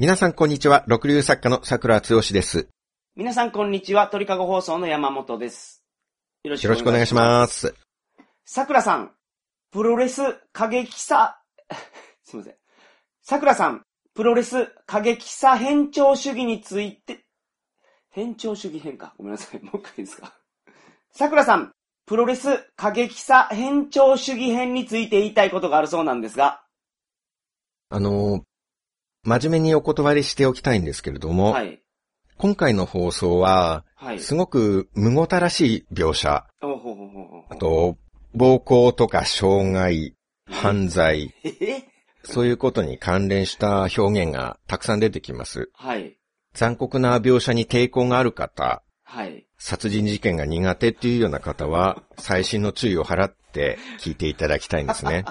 皆さんこんにちは。六流作家の桜つよしです。皆さんこんにちは。鳥かご放送の山本です。よろしくお願いします。す。桜さん、プロレス過激さ、すいません。桜さん、プロレス過激さ変調主義について、変調主義変か。ごめんなさい。もう一回いいですか？桜さん、プロレス過激さ変調主義編について言いたいことがあるそうなんですが、あの、真面目にお断りしておきたいんですけれども、はい。今回の放送は、はい。すごく無ごたらしい描写、あと、暴行とか傷害、犯罪、そういうことに関連した表現がたくさん出てきます。はい。残酷な描写に抵抗がある方、はい。殺人事件が苦手っていうような方は、細心の注意を払って聞いていただきたいんですね。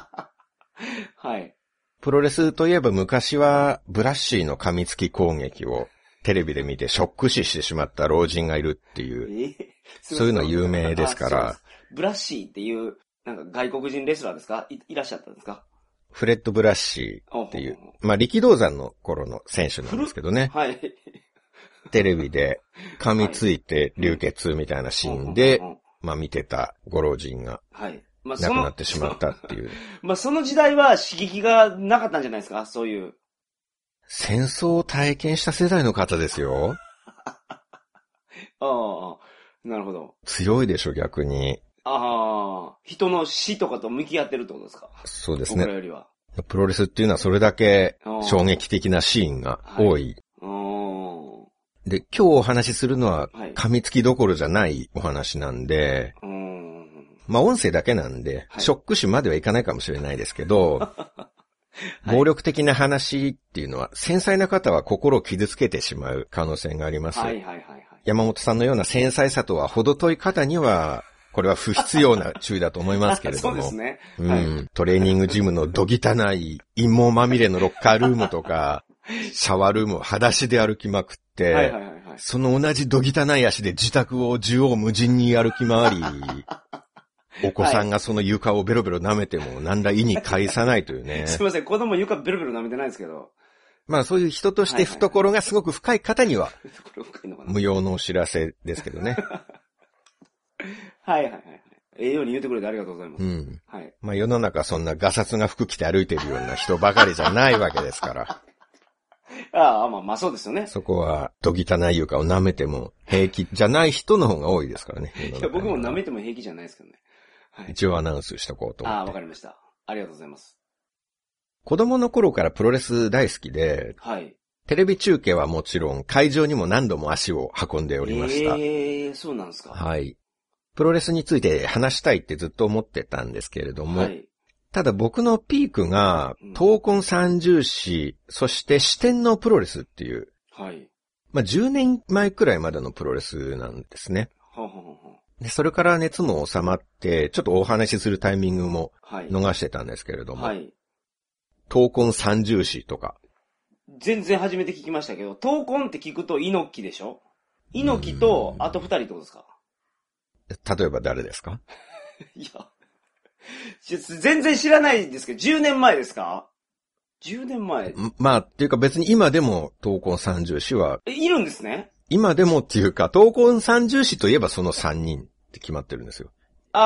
はい。プロレスといえば昔はブラッシーの噛みつき攻撃をテレビで見てショック死してしまった老人がいるっていう、えそういうの有名ですから。ブラッシーっていう、なんか外国人レスラーですか？いいらっしゃったんですか？フレッド・ブラッシーっていうまあ力道山の頃の選手なんですけどね、はい。テレビで噛みついて流血みたいなシーンでまあ見てたご老人がはい。まあ、亡くなってしまったっていう。まあ、その時代は刺激がなかったんじゃないですか？そういう。戦争を体験した世代の方ですよ。ああ、なるほど。強いでしょ、逆に。ああ、人の死とかと向き合ってるってことですか？そうですね。僕らよりは。プロレスっていうのはそれだけ衝撃的なシーンが多い。で、今日お話しするのははい、噛みつきどころじゃないお話なんで。まあ音声だけなんで、はいショック死まではいかないかもしれないですけど、い暴力的な話っていうのは、繊細な方は心を傷つけてしまう可能性があります。はいはいはいはい。山本さんのような繊細さとは程遠い方には、これは不必要な注意だと思いますけれど そうも。ですね。うはい。ん。トレーニングジムのどぎたない陰謀まみれのロッカールームとか、シャワールームを裸足で歩きまくって、はいはいはいはい。その同じどぎたない足で自宅を縦横無尽に歩き回り、お子さんがその床をベロベロ舐めても何ら意に介さないというね。すみません、子供床ベロベロ舐めてないですけど。まあそういう人として懐がすごく深い方には 無用のお知らせですけどね。はいはいはいはい。ええように言ってくれてありがとうございます。うん。はい。まあ世の中そんなガサツな服着て歩いてるような人ばかりじゃないわけですから。ああ、まあまあそうですよね。そこは、どぎたない床を舐めても平気じゃない人の方が多いですからね。いや、僕も舐めても平気じゃないですけどね。はい。一応アナウンスしとこうと思ああ、ってわか。りました。ありがとうございます。子供の頃からプロレス大好きで、はい。テレビ中継はもちろん会場にも何度も足を運んでおりました。ええそうなんですか。はい。プロレスについて話したいってずっと思ってたんですけれども、はい。ただ僕のピークがうん、闘魂三重士、そして四天王プロレスっていう、はい。まあ、10年前くらいまでのプロレスなんですね。ほうほうほうほう。で、それから熱も収まって、ちょっとお話しするタイミングもはい。逃してたんですけれども、はい。闘魂三重士とか、全然初めて聞きましたけど、闘魂って聞くと猪木でしょ？猪木と、あと二人ってことですか？例えば誰ですか？いや。全然知らないですけど、10年前ですか ?10 年前。んまあ、っていうか別に今でも闘魂三重士は、え、いるんですね？今でもっていうか、闘魂三重士といえばその3人って決まってるんですよ。あー、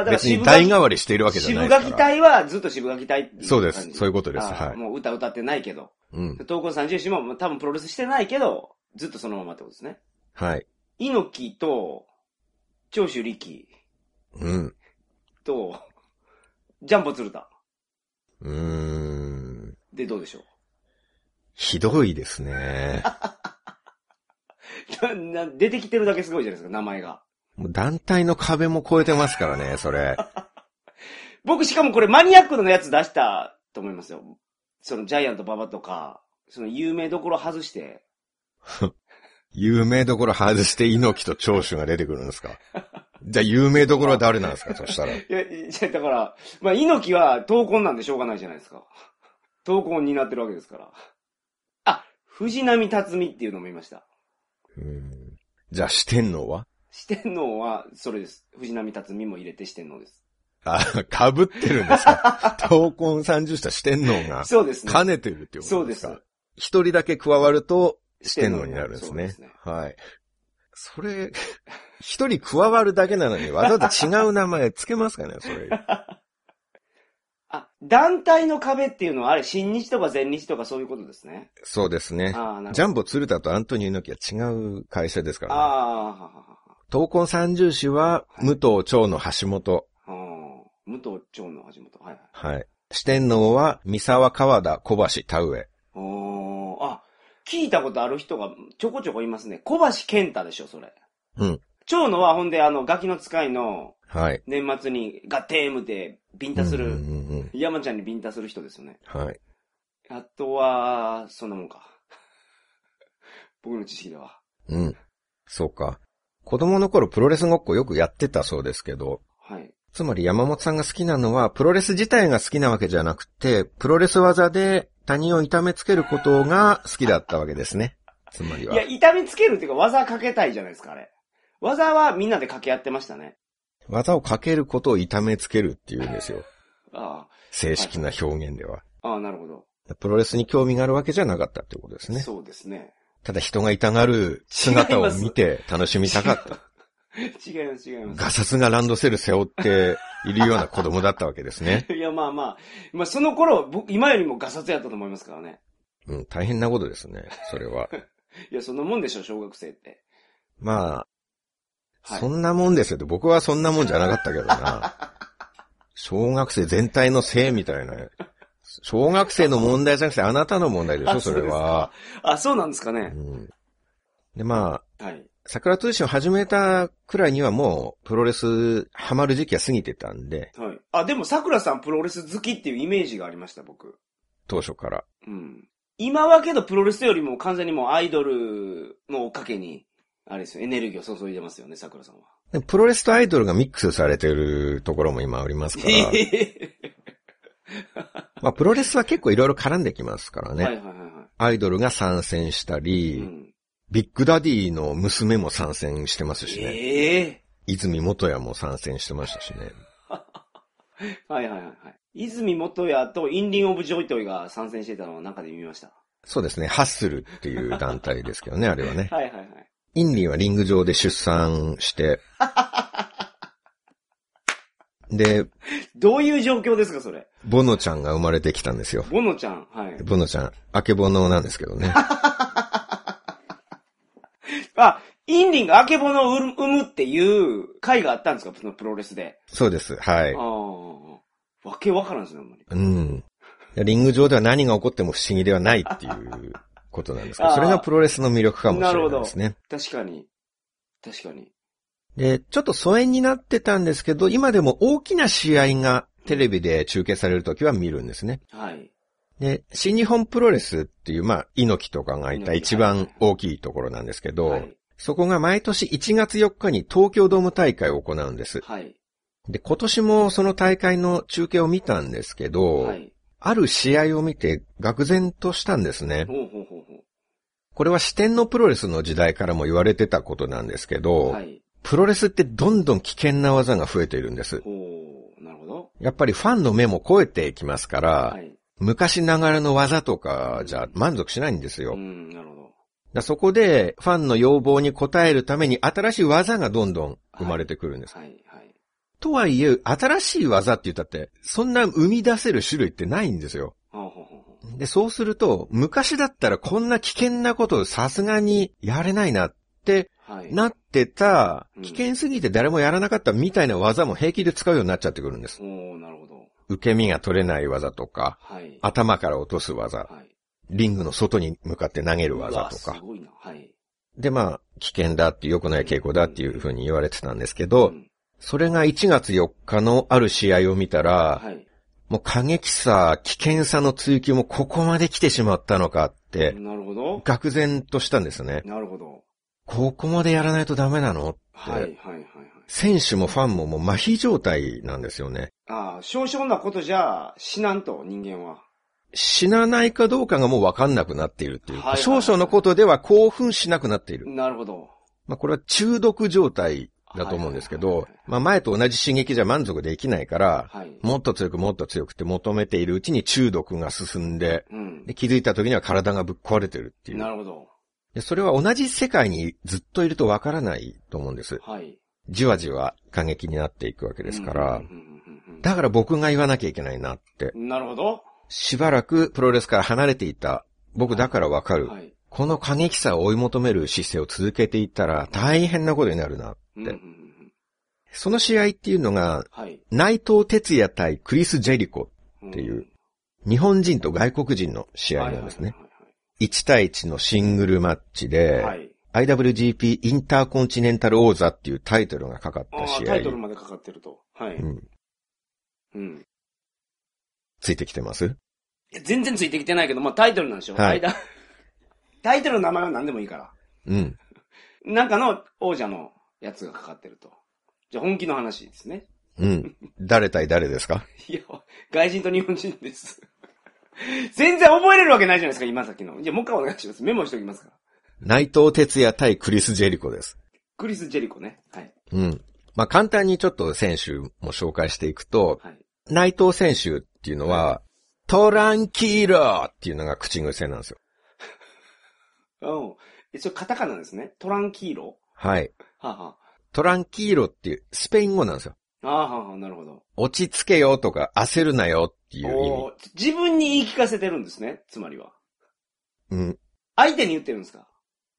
だから別に渋代替垣わりしているわけじゃないから。隊はずっと渋垣隊っていそうですそういうことですあーはいもう歌歌ってないけど。うん。東光三重士も多分プロレスしてないけど、ずっとそのままってことですね。はい。猪木と、長州力うん。と、ジャンボ鶴田。うーん。で、どうでしょひどいですね。う なな出てきてるだけすごいじゃないですか、名前が。もう団体の壁も超えてますからね、それ。僕しかもこれマニアックなやつ出したと思いますよ。そのジャイアント馬場とか、その有名どころ外して。有名どころ外して猪木と長州が出てくるんですか？じゃあ有名どころは誰なんですか？そしたら。いや、いやだから、まあ、猪木は闘魂なんでしょうがないじゃないですか。闘魂になってるわけですから。あ、藤波辰巳っていうのもいました。うんじゃあ四天王は？四天王は、それです。藤波辰巳も入れて四天王です。あ、被ってるんですか？闘魂三十した四天王がそうですね。兼ねてるっていうこそうですとですか。一人だけ加わると、四天王になるんですねそうですね。はい。それ、一人加わるだけなのにわざわざ違う名前つけますかね、それ。あ、団体の壁っていうのはあれ、新日とか全日とかそういうことですね。そうですね。ジャンボ鶴田とアントニオ猪木は違う会社ですからね。ああ、ははは闘魂三重士は、武藤長の橋本。あ武藤長の橋本。はいはい。はい。四天王は、三沢川田小橋田植。おー、あ、聞いたことある人がちょこちょこいますね。小橋健太でしょ、それ。うん。長野はほんで、あの、ガキの使いのはい。年末にガッテームでビンタする、うんうんうん山ちゃんにビンタする人ですよね。うん。はい。あとは、そんなもんか。僕の知識では。うん。そうか。子供の頃プロレスごっこよくやってたそうですけど、はい。つまり山本さんが好きなのは、プロレス自体が好きなわけじゃなくて、プロレス技で他人を痛めつけることが好きだったわけですね。つまりはいや、。痛みつけるっていうか技かけたいじゃないですか、あれ。技はみんなで掛け合ってましたね。技をかけることを痛めつけるっていうんですよ。あ正式な表現では。あ、ああ、なるほど。プロレスに興味があるわけじゃなかったってことですね。そうですね。ただ人が痛がる姿を見て楽しみたかった。違います、違います。ガサツがランドセル背負っているような子供だったわけですね。いや、まあまあ。まあ、その頃、僕、今よりもガサツやったと思いますからね。うん、大変なことですね。それは。いや、そんなもんでしょ、小学生って。まあ、はいそんなもんですよ僕はそんなもんじゃなかったけどな。小学生全体のせいみたいな。小学生の問題じゃなくてあなたの問題でしょ、あそれは。あ、そうなんですかねう。ん、で、まあ、はい。桜通信を始めたくらいにはもう、プロレスハマる時期は過ぎてたんで、はい。あ、でも、桜さんプロレス好きっていうイメージがありました、僕。当初から。うん。今はけど、プロレスよりも完全にもうアイドルの追っかけに、あれですよ、エネルギーを注いでますよね、桜さんは。でプロレスとアイドルがミックスされてるところも今ありますから、まあ、プロレスは結構いろいろ絡んできますからね。はいはいはいはアイドルが参戦したい。り、うん、ビッグダディの娘も参戦してますしね。ええ和泉元彌も参戦してましたしね。はいはいはいはい。和泉元彌とインリン・オブ・ジョイトイが参戦してたのを中で見ました。そうですね。ハッスルっていう団体ですけどね、あれはね。はいはいはい。インリンはリング上で出産して、で、どういう状況ですか、それ？ボノちゃんが生まれてきたんですよ。ボノちゃん？はい。ボノちゃん、あけぼのなんですけどね。あ、インリンがアケボノを生むっていう回があったんですか、そのプロレスで？そうです。はいあ。あ。わけわからんですね、ほんまに。うん。リング上では何が起こっても不思議ではないっていうことなんですけど、それがプロレスの魅力かもしれないですね。確かに。確かに。で、ちょっと疎遠になってたんですけど、今でも大きな試合がテレビで中継されるときは見るんですね。はい。で、新日本プロレスっていう、まあ、猪木とかがいた一番大きいところなんですけど、はい。そこが毎年1月4日に東京ドーム大会を行うんです。はい。で、今年もその大会の中継を見たんですけど、はい。ある試合を見て愕然としたんですね。ほうほうほうほこれは四天王プロレスの時代からも言われてたことなんですけど、う。はい。プロレスってどんどん危険な技が増えているんです。なるほど。やっぱりファンの目も超えてきますから、はい。昔ながらの技とかじゃ満足しないんですよ。うん、なるほど。らそこでファンの要望に応えるために新しい技がどんどん生まれてくるんです。はい。はい。とはいえ、新しい技って言ったって、そんな生み出せる種類ってないんですよ。ほうほうほうほで、そうすると、昔だったらこんな危険なことをさすがにやれないなって。なってたう、ん危険すぎて誰もやらなかったみたいな技も平気で使うようになっちゃってくるんです。おー、なるほど。受け身が取れない技とか、はい。頭から落とす技、はい。リングの外に向かって投げるう技とか。わすごいな。はい。で、まあ、危険だって良くない傾向だっていう風に言われてたんですけど、んそれが1月4日のある試合を見たら、はい。もう過激さ、危険さの追求もここまで来てしまったのかって、なるほど。愕然としたんですね。なるほど。ここまでやらないとダメなの？って。はい、はい、はい。はい選手もファンももう麻痺状態なんですよね。ああ、少々なことじゃ死なんと、人間は。死なないかどうかがもうわかんなくなっているっていうか、はいはい少々のことでは興奮しなくなっている。なるほど。まあこれは中毒状態だと思うんですけどはいはいはいはい、まあ前と同じ刺激じゃ満足できないから、はい。もっと強くもっと強くって求めているうちに中毒が進んで、うん。で気づいた時には体がぶっ壊れてるっていう。なるほど。でそれは同じ世界にずっといるとわからないと思うんです。はい。じわじわ過激になっていくわけですからだから僕が言わなきゃいけないなって。うんなるほど。しばらくプロレスから離れていた僕だからわかる。はい。この過激さを追い求める姿勢を続けていったら大変なことになるな。うんうんうんうんその試合っていうのが、はい。内藤哲也対クリス・ジェリコ。っっていう日本人と外国人の試合なんですね。1対1のシングルマッチで、はい。IWGP インターコンチネンタル王座っていうタイトルがかかっああ、た試タイトル合。までかかってると。はい。うん。うん。ついてきてます？いや全然ついてきてないけど、まあタイトルなんでしょはい間 タイトルの名前は何でもいいから。うん。なんかの王者のやつがかかってると。じゃあ本気の話ですね。うん。誰対誰ですか？いや、外人と日本人です。全然覚えれるわけないじゃないですか、今さっきの。じゃあもう一回お願いします。メモしておきますから。内藤哲也対クリス・ジェリコです。クリス・ジェリコね。はい。うん。まあ、簡単にちょっと選手も紹介していくと、はい。内藤選手っていうのは、トランキーロっていうのが口癖なんですよ。うん。え、それカタカナですね。トランキーロはい。はあ、はトランキーロっていうスペイン語なんですよ。あ、ああ、はあはあ、なるほど。落ち着けよとか焦るなよっていう意おー自分に言い聞かせてるんですね。つまりは。味。うん。相手に言ってるんですか？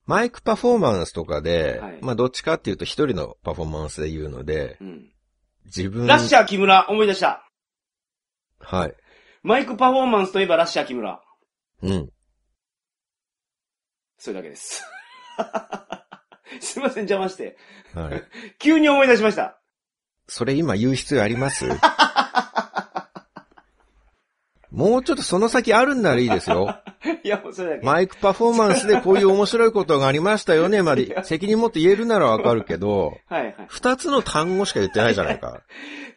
マイクパフォーマンスとかで、はいまあどっちかっていうと一人のパフォーマンスで言うので、うん。自分ラッシャー木村、思い出した。はい。マイクパフォーマンスといえばラッシャー木村。うん。それだけです。すいません、邪魔して。はい。急に思い出しました。それ今言う必要あります？もうちょっとその先あるんならいいですよ。いや、もうそれだけ。マイクパフォーマンスでこういう面白いことがありましたよね まで責任持って言えるならわかるけど、はいはい。二つの単語しか言ってないじゃないか。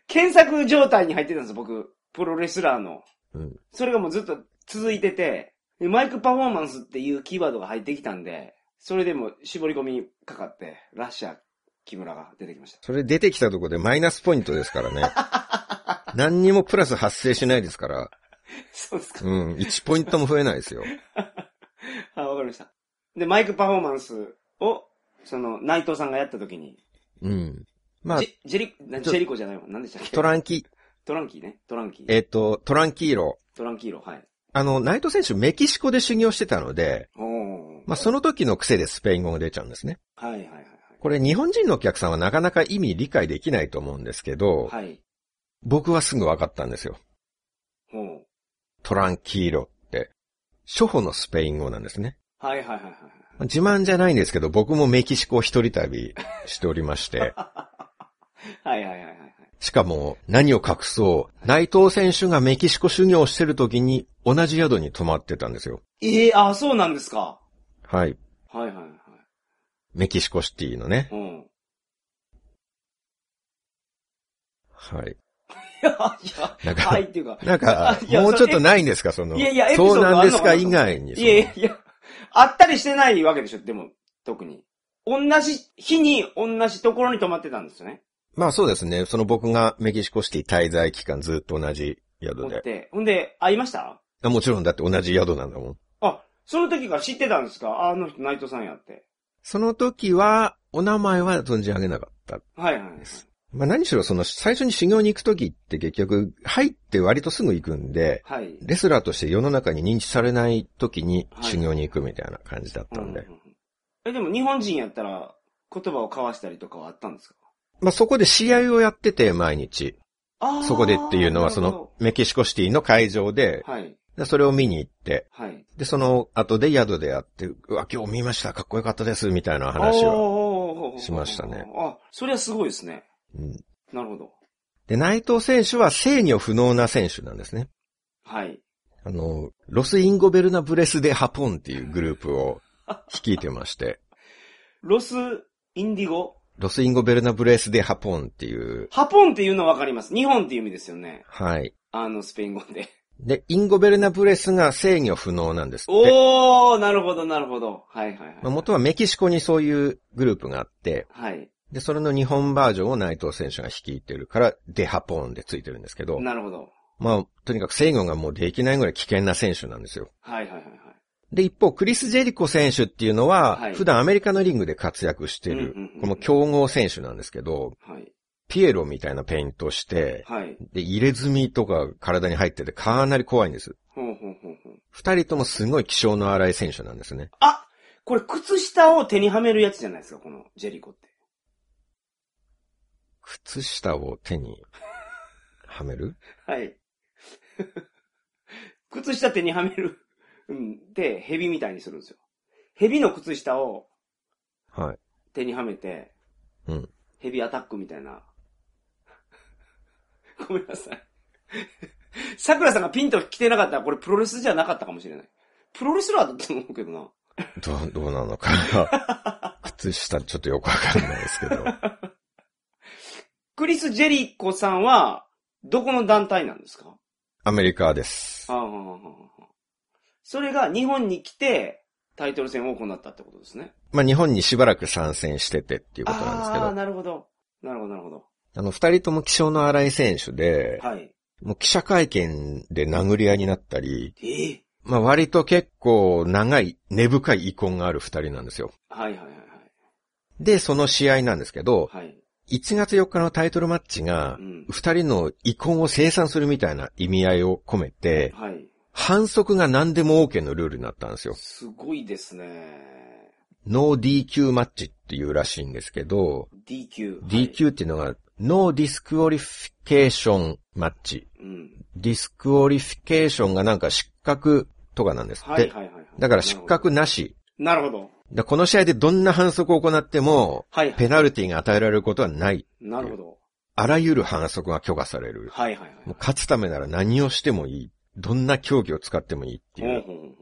検索状態に入ってたんです、僕。プロレスラーの。うん。それがもうずっと続いてて、でマイクパフォーマンスっていうキーワードが入ってきたんで、それでも絞り込みかかって、ラッシャー木村が出てきました。それ出てきたところでマイナスポイントですからね。何にもプラス発生しないですから。そうですか。うん。1ポイントも増えないですよ。あ、わかりました。で、マイクパフォーマンスを、その、内藤さんがやった時に、うん。まあジ、ェリ、なジェリコじゃないわ。何でしたっけ？トランキ、トランキーね。トランキー。えっ、と、トランキーロ。トランキーロ、はい。あの、内藤選手メキシコで修行してたので。まあ、その時の癖でスペイン語が出ちゃうんですね。はいはいはいこれ日本人のお客さんはなかなか意味理解できないと思うんですけど、はい。はい。僕はすぐ分かったんですよ。ほう。トランキーロって、初歩のスペイン語なんですね。はいはいはいはい。自慢じゃないんですけど、僕もメキシコ一人旅しておりまして、はいはいはいはいはい。しかも何を隠そう、内藤選手がメキシコ修行してる時に同じ宿に泊まってたんですよ。ええあ、そうなんですか。はい。はいはいはい。メキシコシティのね。うん。はい。いや、いや、なんかはいっていうか。なんかもうちょっとないんですか、その。いやいやエピソーそうドなんですか以外に。いやいやあったりしてないわけでしょ、でも、特に。同じ日に同じところに泊まってたんですよね。まあそうですね。その僕がメキシコシティ滞在期間ずっと同じ宿で。持って。ほんで、会いました？あもちろんだって同じ宿なんだもん。あ、その時から知ってたんですか？あの人内藤さんやって。その時は、お名前は存じ上げなかった。はいはい。まあ何しろその最初に修行に行く時って結局入って割とすぐ行くんで、はい。レスラーとして世の中に認知されない時に修行に行くみたいな感じだったんで。うんうんうんえ、でも日本人やったら言葉を交わしたりとかはあったんですか？まあそこで試合をやってて毎日。そこでっていうのはそのメキシコシティの会場で、どはい。でそれを見に行って、はい。で、その後で宿でやって、うわ、今日見ました、かっこよかったです、みたいな話を。をしましたね。あ、それはすごいですね。うんなるほど。で、内藤選手は制御不能な選手なんですね。はい。あの、 Los Ingobernables de Japón っていうグループを率いてまして、Los Indigo？ Los Ingobernables de Japón っていう、 Japón っていうのはわかります。日本っていう意味ですよね。はい。あの、スペイン語で。で、 Ingobernables が制御不能なんですって。おー、なるほど、なるほど。はいはいはい。まあ元はメキシコにそういうグループがあって、はい。で、それの日本バージョンを内藤選手が率いてるから、デハポーンでついてるんですけど、なるほど。まあ、とにかく制御がもうできないぐらい危険な選手なんですよ。はいはいはいはい。で、一方、クリス・ジェリコ選手っていうのは、はい普段アメリカのリングで活躍してるこの強豪選手なんですけど、はい。ピエロみたいなペイントをして、はい。で、入れ墨とか体に入っててかなり怖いんです。ほうほうほうほう。二人ともすごい気性の荒い選手なんですね。あこれ靴下を手にはめるやつじゃないですか、このジェリコって。靴下を手にはめる？はい。靴下手にはめる。うん。で、蛇みたいにするんですよ。蛇の靴下をはい。手にはめて、うん。ヘビアタックみたいな。ごめんなさい。桜さんがピンと来てなかったら、これプロレスじゃなかったかもしれない。プロレスラーだと思うけどな。どう、どうなのかな。靴下ちょっとよくわかんないですけど。クリス・ジェリコさんは、どこの団体なんですか？アメリカです。ああ、それが日本に来て、タイトル戦を行ったってことですね。まあ、日本にしばらく参戦しててっていうことなんですけああ、ど、なるほど。なるほど、なるほど。あの、二人とも気性の荒い選手で、はい。もう記者会見で殴り合いになったり、ええまあ割と結構長い、根深い遺恨がある二人なんですよ。はいはいはいで、その試合なんですけど、はい。はい。1月4日のタイトルマッチがう、ん。二人の遺恨を清算するみたいな意味合いを込めて、はい。反則が何でも OK のルールになったんですよ。すごいですね。ノー DQ マッチっていうらしいんですけど、DQ。はい DQ っていうのが、 no disqualification match。うん。 disqualification がなんか失格とかなんですって。はいはいはいはい。だから失格なし。なるほど。だこの試合でどんな反則を行っても、はいはい。ペナルティが与えられることはない。なるほど。あらゆる反則が許可される。はいはいはい。もう勝つためなら何をしてもいい。どんな競技を使ってもいいっていう。ほうほうほう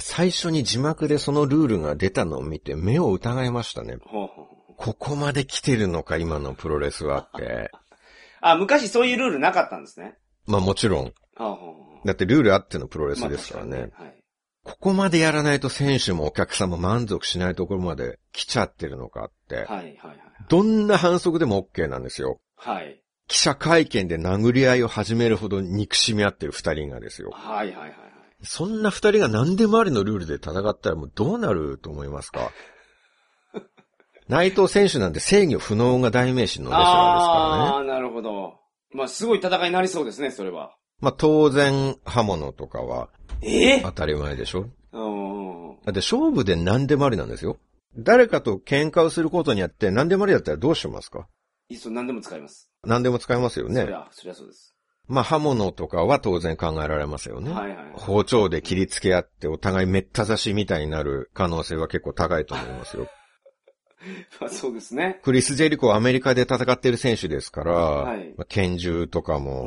最初に字幕でそのルールが出たのを見て目を疑いましたね。ほうほうほうここまで来てるのか、今のプロレスはって。あ、昔そういうルールなかったんですね。まあもちろん。だってルールあってのプロレスまあですからね。確かにはい。ここまでやらないと選手もお客さんも満足しないところまで来ちゃってるのかって。はいはいはい。どんな反則でも OK なんですよ。はい。記者会見で殴り合いを始めるほど憎しみ合ってる二人がですよ。はいはいはいはい。そんな二人が何でもありのルールで戦ったらもうどうなると思いますか？内藤選手なんて制御不能が代名詞のレスラーですからね。ああー、なるほど。まあ、すごい戦いになりそうですね、それは。まあ当然刃物とかはえ？え当たり前でしょ？うん。だって勝負で何でもありなんですよ。誰かと喧嘩をすることによって何でもありだったらどうしますか？いっそ何でも使います。何でも使えますよね。そりゃ、そりゃそうです。まあ刃物とかは当然考えられますよね。はいはいはい。包丁で切りつけ合ってお互いめった刺しみたいになる可能性は結構高いと思いますよ。まあそうですね。クリス・ジェリコはアメリカで戦ってる選手ですから、はいまあ拳銃とかうんも。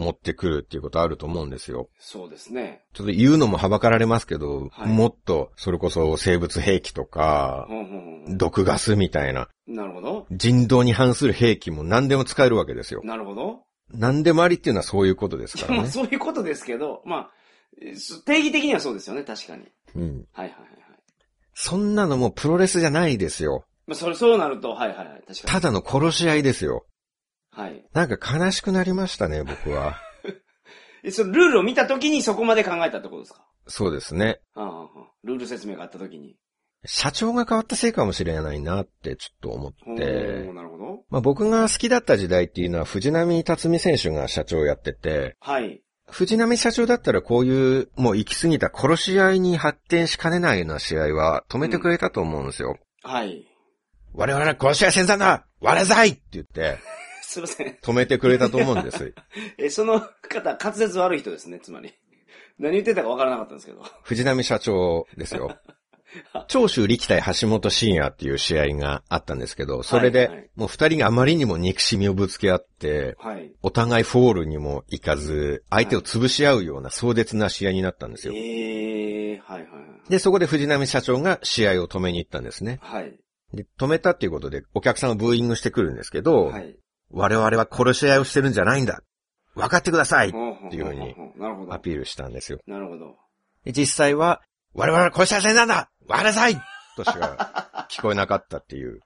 持ってくるっていうことあると思うんですよ。そうですね。ちょっと言うのもはばかられますけど、はいもっとそれこそ生物兵器とか、ほんほんほん毒ガスみたいななるほど。人道に反する兵器も何でも使えるわけですよ。なるほど。何でもありっていうのはそういうことですからね。そういうことですけど、まあ、定義的にはそうですよね、確かに。うん。はいはいはいはい。そんなのもうプロレスじゃないですよ。まあ、それ、そうなると、はいはいはい、確かに。ただの殺し合いですよ。はい。なんか悲しくなりましたね、僕は。えそのルールを見たときにそこまで考えたってことですか？そうですね。ああああルール説明があったときに。社長が変わったせいかもしれないなってちょっと思ほってー、なるほど。まあ僕が好きだった時代っていうのは藤波辰巳選手が社長をやってて、はい。藤波社長だったらこういうもう行き過ぎた殺し合いに発展しかねないような試合は止めてくれたと思うんですよ。はい。我々は殺し合い戦争だ割れざいって言って すいません。止めてくれたと思うんです。え、その方、滑舌悪い人ですね、つまり。何言ってたかわからなかったんですけど。藤波社長ですよ。長州力対橋本真也っていう試合があったんですけど、それでもう二人があまりにも憎しみをぶつけ合って、はい。お互いフォールにも行かず、相手を潰し合うような壮絶な試合になったんですよ。ええー、はいはいで、そこで藤波社長が試合を止めに行ったんですね。はい。はい。で、止めたっていうことでお客さんがブーイングしてくるんですけど、はい。我々は殺し合いをしてるんじゃないんだ分かってくださいっていうふうに。アピールしたんですよ。なるほど。で実際は、我々は殺し合い戦なんだ割れなさいとしか聞こえなかったっていう。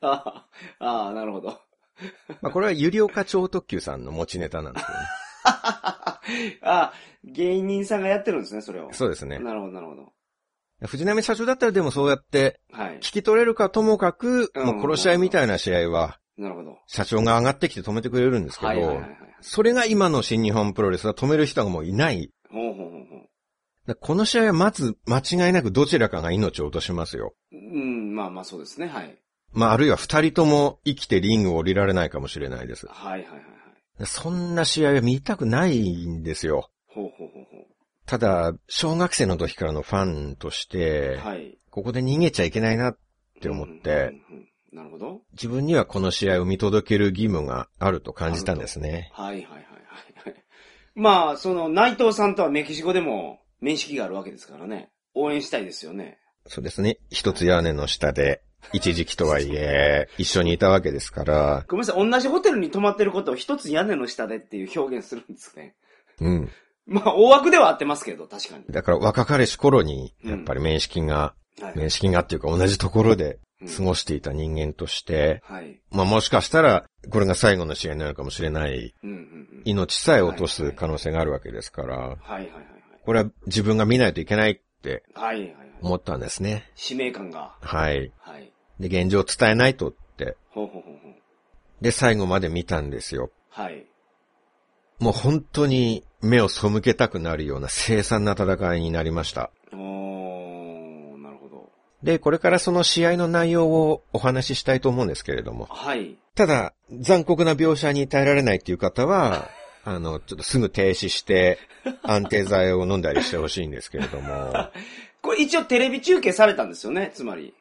あ あ、ああ、なるほど。まあこれはゆりおか超特急さんの持ちネタなんですけどね。あ あ、芸人さんがやってるんですね、それを。そうですね。なるほど、なるほど。藤波社長だったらでもそうやってはい。聞き取れるかともかく、うんまあ殺し合いみたいな試合はなるほど。社長が上がってきて止めてくれるんですけど、はいはいはいはい。それが今の新日本プロレスは止める人がもういない。ほうほうほうこの試合はまず間違いなくどちらかが命を落としますよ。うん、まあまあそうですね、はい。まああるいは二人とも生きてリングを降りられないかもしれないです。はいはいはいはい。そんな試合は見たくないんですよ。ほうほうほうほただ、小学生の時からのファンとして、う。はい。ここで逃げちゃいけないなって思って、うんうんうんなるほど。自分にはこの試合を見届ける義務があると感じたんですね。はいはいはいはいはい。まあ、その内藤さんとはメキシコでも面識があるわけですからね。応援したいですよね。そうですね。一つ屋根の下で、一時期とはいえ、一緒にいたわけですから、ごめんなさい、同じホテルに泊まってることを一つ屋根の下でっていう表現するんですね。うん。まあ、大枠では合ってますけど、確かに。だから若かりし頃に、やっぱり面識が、はい。面識がっていうか同じところでうん過ごしていた人間として、はい。まあもしかしたら、これが最後の試合になるかもしれない、うんうんうん。命さえ落とす可能性があるわけですから、はいはいはいこれは自分が見ないといけないってはい。はいはいはい。思ったんですね。使命感が。はい。はい。で、現状を伝えないとって。ほうほうほうほう。で、最後まで見たんですよ。はい。もう本当に目を背けたくなるような凄惨な戦いになりました。おー、なるほど。で、これからその試合の内容をお話ししたいと思うんですけれども。はい。ただ、残酷な描写に耐えられないっていう方は、あの、ちょっとすぐ停止して、安定剤を飲んだりしてほしいんですけれども。これ一応テレビ中継されたんですよね、つまり。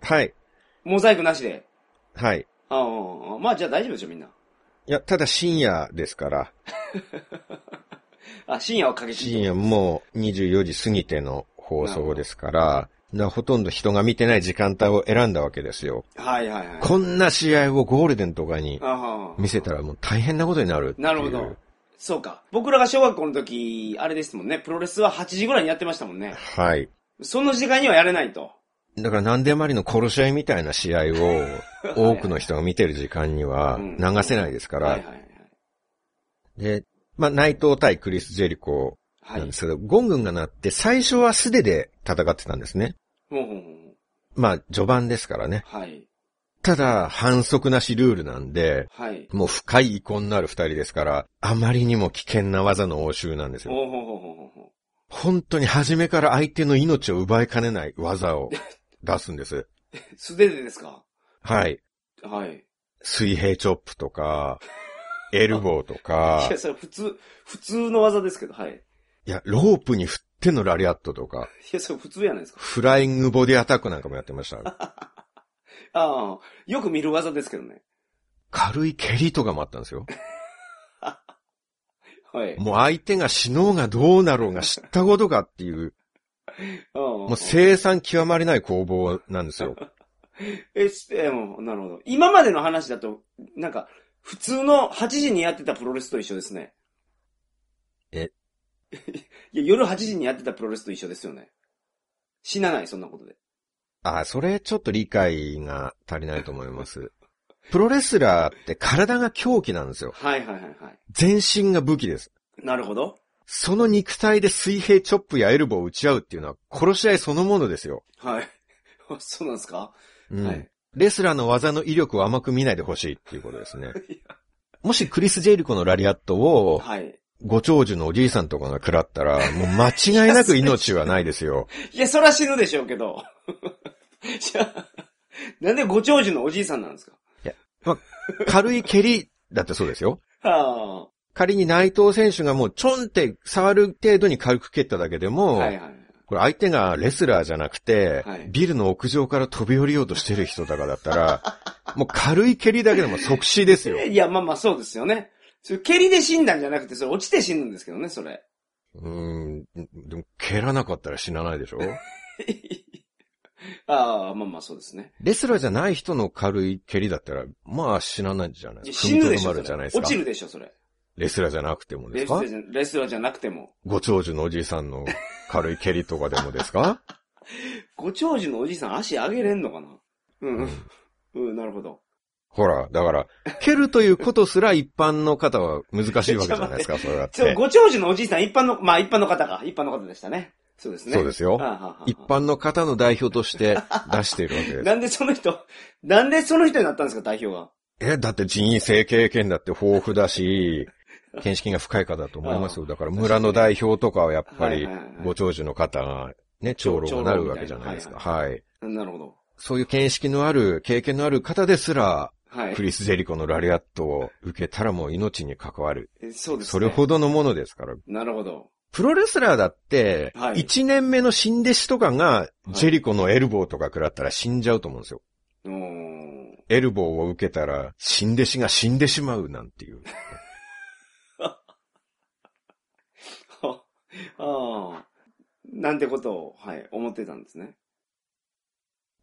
はい。モザイクなしで。はい。ああ、まあじゃあ大丈夫でしょ、みんな。いや、ただ深夜ですから、あ、深夜は過激と。深夜もう24時過ぎての放送ですから、だからほとんど人が見てない時間帯を選んだわけですよ。はいはいはい。こんな試合をゴールデンとかに見せたらもう大変なことになる。なるほど。そうか。僕らが小学校の時、あれですもんね、プロレスは8時ぐらいにやってましたもんね。はい。その時間にはやれないと。だから何でもありの殺し合いみたいな試合を 多くの人が見てる時間にはうん流せないですから。はいはいはい。で、まあ内藤対クリス・ジェリコはいなんで。すけど、ゴングンが鳴って最初は素手で戦ってたんですね。まあ序盤ですからね。はい。ただ反則なしルールなんで、はい。もう深い遺恨のある二人ですから、あまりにも危険な技の応酬なんですよ。ほうほうほうほう本当に初めから相手の命を奪いかねない技を 出すんです。う。素手でですか？はい。はい。水平チョップとか、エルボーとかいや、、それ普通、普通の技ですけど、はい。いや、ロープに振ってのラリアットとか、いや、それ普通じゃないですか。フライングボディアタックなんかもやってました。ああ、よく見る技ですけどね。軽い蹴りとかもあったんですよ。はい。もう相手が死のうがどうなろうが知ったことかっていう、ももう生産極まりない攻防なんですよ。え、しえもうなるほど。今までの話だと、なんか、普通の8時にやってたプロレスと一緒ですね。えいや、夜8時にやってたプロレスと一緒ですよね。死なない、そんなことで。あ、それちょっと理解が足りないと思います。プロレスラーって体が狂気なんですよ。はいはいはいはい。全身が武器です。なるほど。その肉体で水平チョップやエルボーを打ち合うっていうのは殺し合いそのものですよ。はい。そうなんですか、うんはい。レスラーの技の威力を甘く見ないでほしいっていうことですね。もしクリス・ジェリコのラリアットをはい。ご長寿のおじいさんとかが食らったら、もう間違いなく 命はないですよ。いや、そら死ぬでしょうけど。じゃあ、なんでご長寿のおじいさんなんですか？まあ、軽い蹴りだってそうですよ。は仮に内藤選手がもうちょんって触る程度に軽く蹴っただけであ。も、はいはい。これ相手がレスラーじゃなくて、はいビルの屋上から飛び降りようとしてる人とかだったら、もう軽い蹴りだけでも即死ですよ。いや、まあまあそうですよね。それ蹴りで死んだんじゃなくて、それ落ちて死ぬんですけどね、それ。うーん、でも蹴らなかったら死なないでしょ？ああ、まあまあそうですね。レスラーじゃない人の軽い蹴りだったら、まあ死なないんじゃないですか。死ぬでしょ、じゃないですか。落ちるでしょ、それ。レスラーじゃなくてもですか？レスラーじゃレスラーじゃなくても。ご長寿のおじいさんの軽い蹴りとかでもですか？ご長寿のおじいさん足上げれんのかな？うん。うん、なるほど。ほら、だから、蹴るということすら一般の方は難しいわけじゃないですか、それだっそう、て。ご長寿のおじいさん、一般の、まあ一般の方か。一般の方でしたね。そうですね。そうですよはあはあはあ一般の方の代表として出しているわけです。なんでその人、なんでその人になったんですか、代表が。え、だって人生経験だって豊富だし、見識が深い方だと思いますよ。だから村の代表とかはやっぱりご長寿の方がね、長老になるわけじゃないですか。長はい。なるほど。そういう見識のある、経験のある方ですら、はいク。リス・ジェリコのラリアットを受けたらもう命に関わる。えそうですね。それほどのものですから。なるほど。プロレスラーだって、はい1年目の新弟子とかが、ジェリコのエルボーとか食らったら死んじゃうと思うんですよ。うーん。エルボーを受けたら、新弟子が死んでしまうなんていう。ああ。なんてことを、はい、思ってたんですね。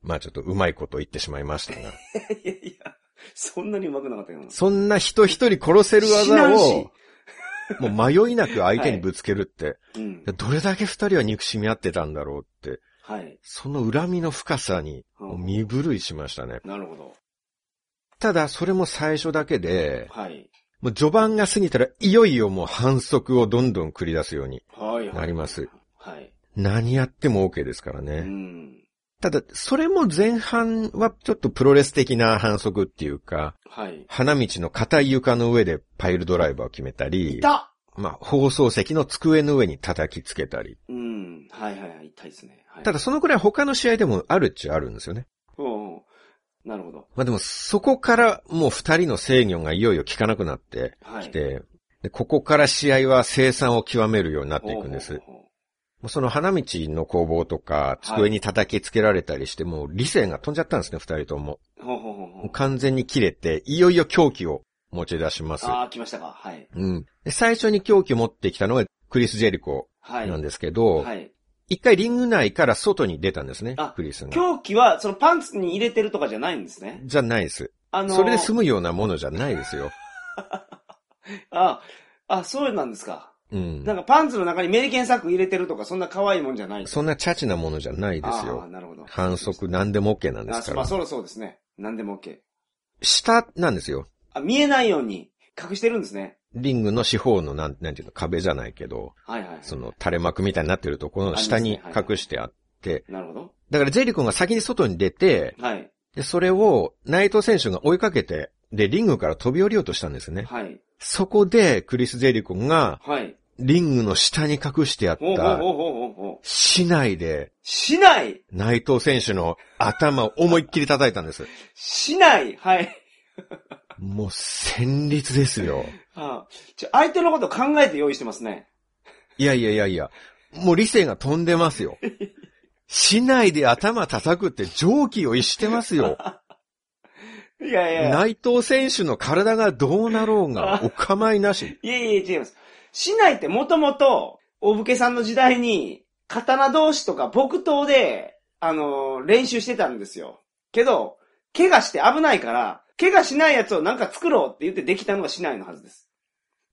まあちょっとうまいこと言ってしまいましたが。いやいや、そんなに上手くなかったけどな。そんな人一人殺せる技を、もう迷いなく相手にぶつけるって、うん。どれだけ二人は憎しみ合ってたんだろうって、はい。その恨みの深さに身震いしましたね。なるほど。ただ、それも最初だけで、はい。もう序盤が過ぎたらいよいよもう反則をどんどん繰り出すようにはい。はいなります。はい。何やっても OK ですからうね。ん。ただ、それも前半はちょっとプロレス的な反則っていうか、はい。花道の硬い床の上でパイルドライバーを決めたりい、たまあ、放送席の机の上に叩きつけたり。うん。はいはいはい。痛いですね。はい。ただ、そのくらい他の試合でもあるっちゃあるんですよね。うんうん。なるほど。まあでも、そこからもう二人の制御がいよいよ効かなくなってはい。きて、でここから試合は生産を極めるようになっていくんです。ほうほうほもうその花道の工房とか、机に叩きつけられたりして、もう理性が飛んじゃったんですね、二人とも。うほうほうほうう完全に切れて、いよいよ狂気を持ち出します。ああ、来ましたか。はい。うん。で最初に狂気を持ってきたのがクリス・ジェリコはい。なんですけど、はい。一回リング内から外に出たんですねあ、クリスが。狂気は、そのパンツに入れてるとかじゃないんですね？じゃないです。あのーそれで済むようなものじゃないですよ。あ、あ、そうなんですか。うんな。んかパンツの中にメリケンサック入れてるとか、そんな可愛いもんじゃない。そんなチャチなものじゃないですああ、よ。なるほど。反則何でも OK なんですから。あまあ、そろそうですね。何でも OK。下なんですよ。あ、見えないように隠してるんですね。リングの四方のなん、なんていうの、壁じゃないけど、はいはい。その垂れ幕みたいになってるところの下にありますねはい隠してあって、なるほど。だからジェリコンが先に外に出て、はい。で、それを内藤選手が追いかけて、で、リングから飛び降りようとしたんですね。はい。そこで、クリス・ジェリコンが、はい。リングの下に隠してあった。市内で、しない内藤選手の頭を思いっきり叩いたんです。しないはい。もう、戦慄ですよ。ああちょ相手のこと考えて用意してますね。いやいやいやいや、もう理性が飛んでますよ。市内で頭叩くって蒸気を逸してますよ。いやいやいや。内藤選手の体がどうなろうがお構いなし。いやいや違います。市内ってもともと、お武家さんの時代に、刀同士とか木刀で、あのー練習してたんですよ。けど、怪我して危ないから、怪我しないやつをなんか作ろうって言ってできたのが市内のはずです。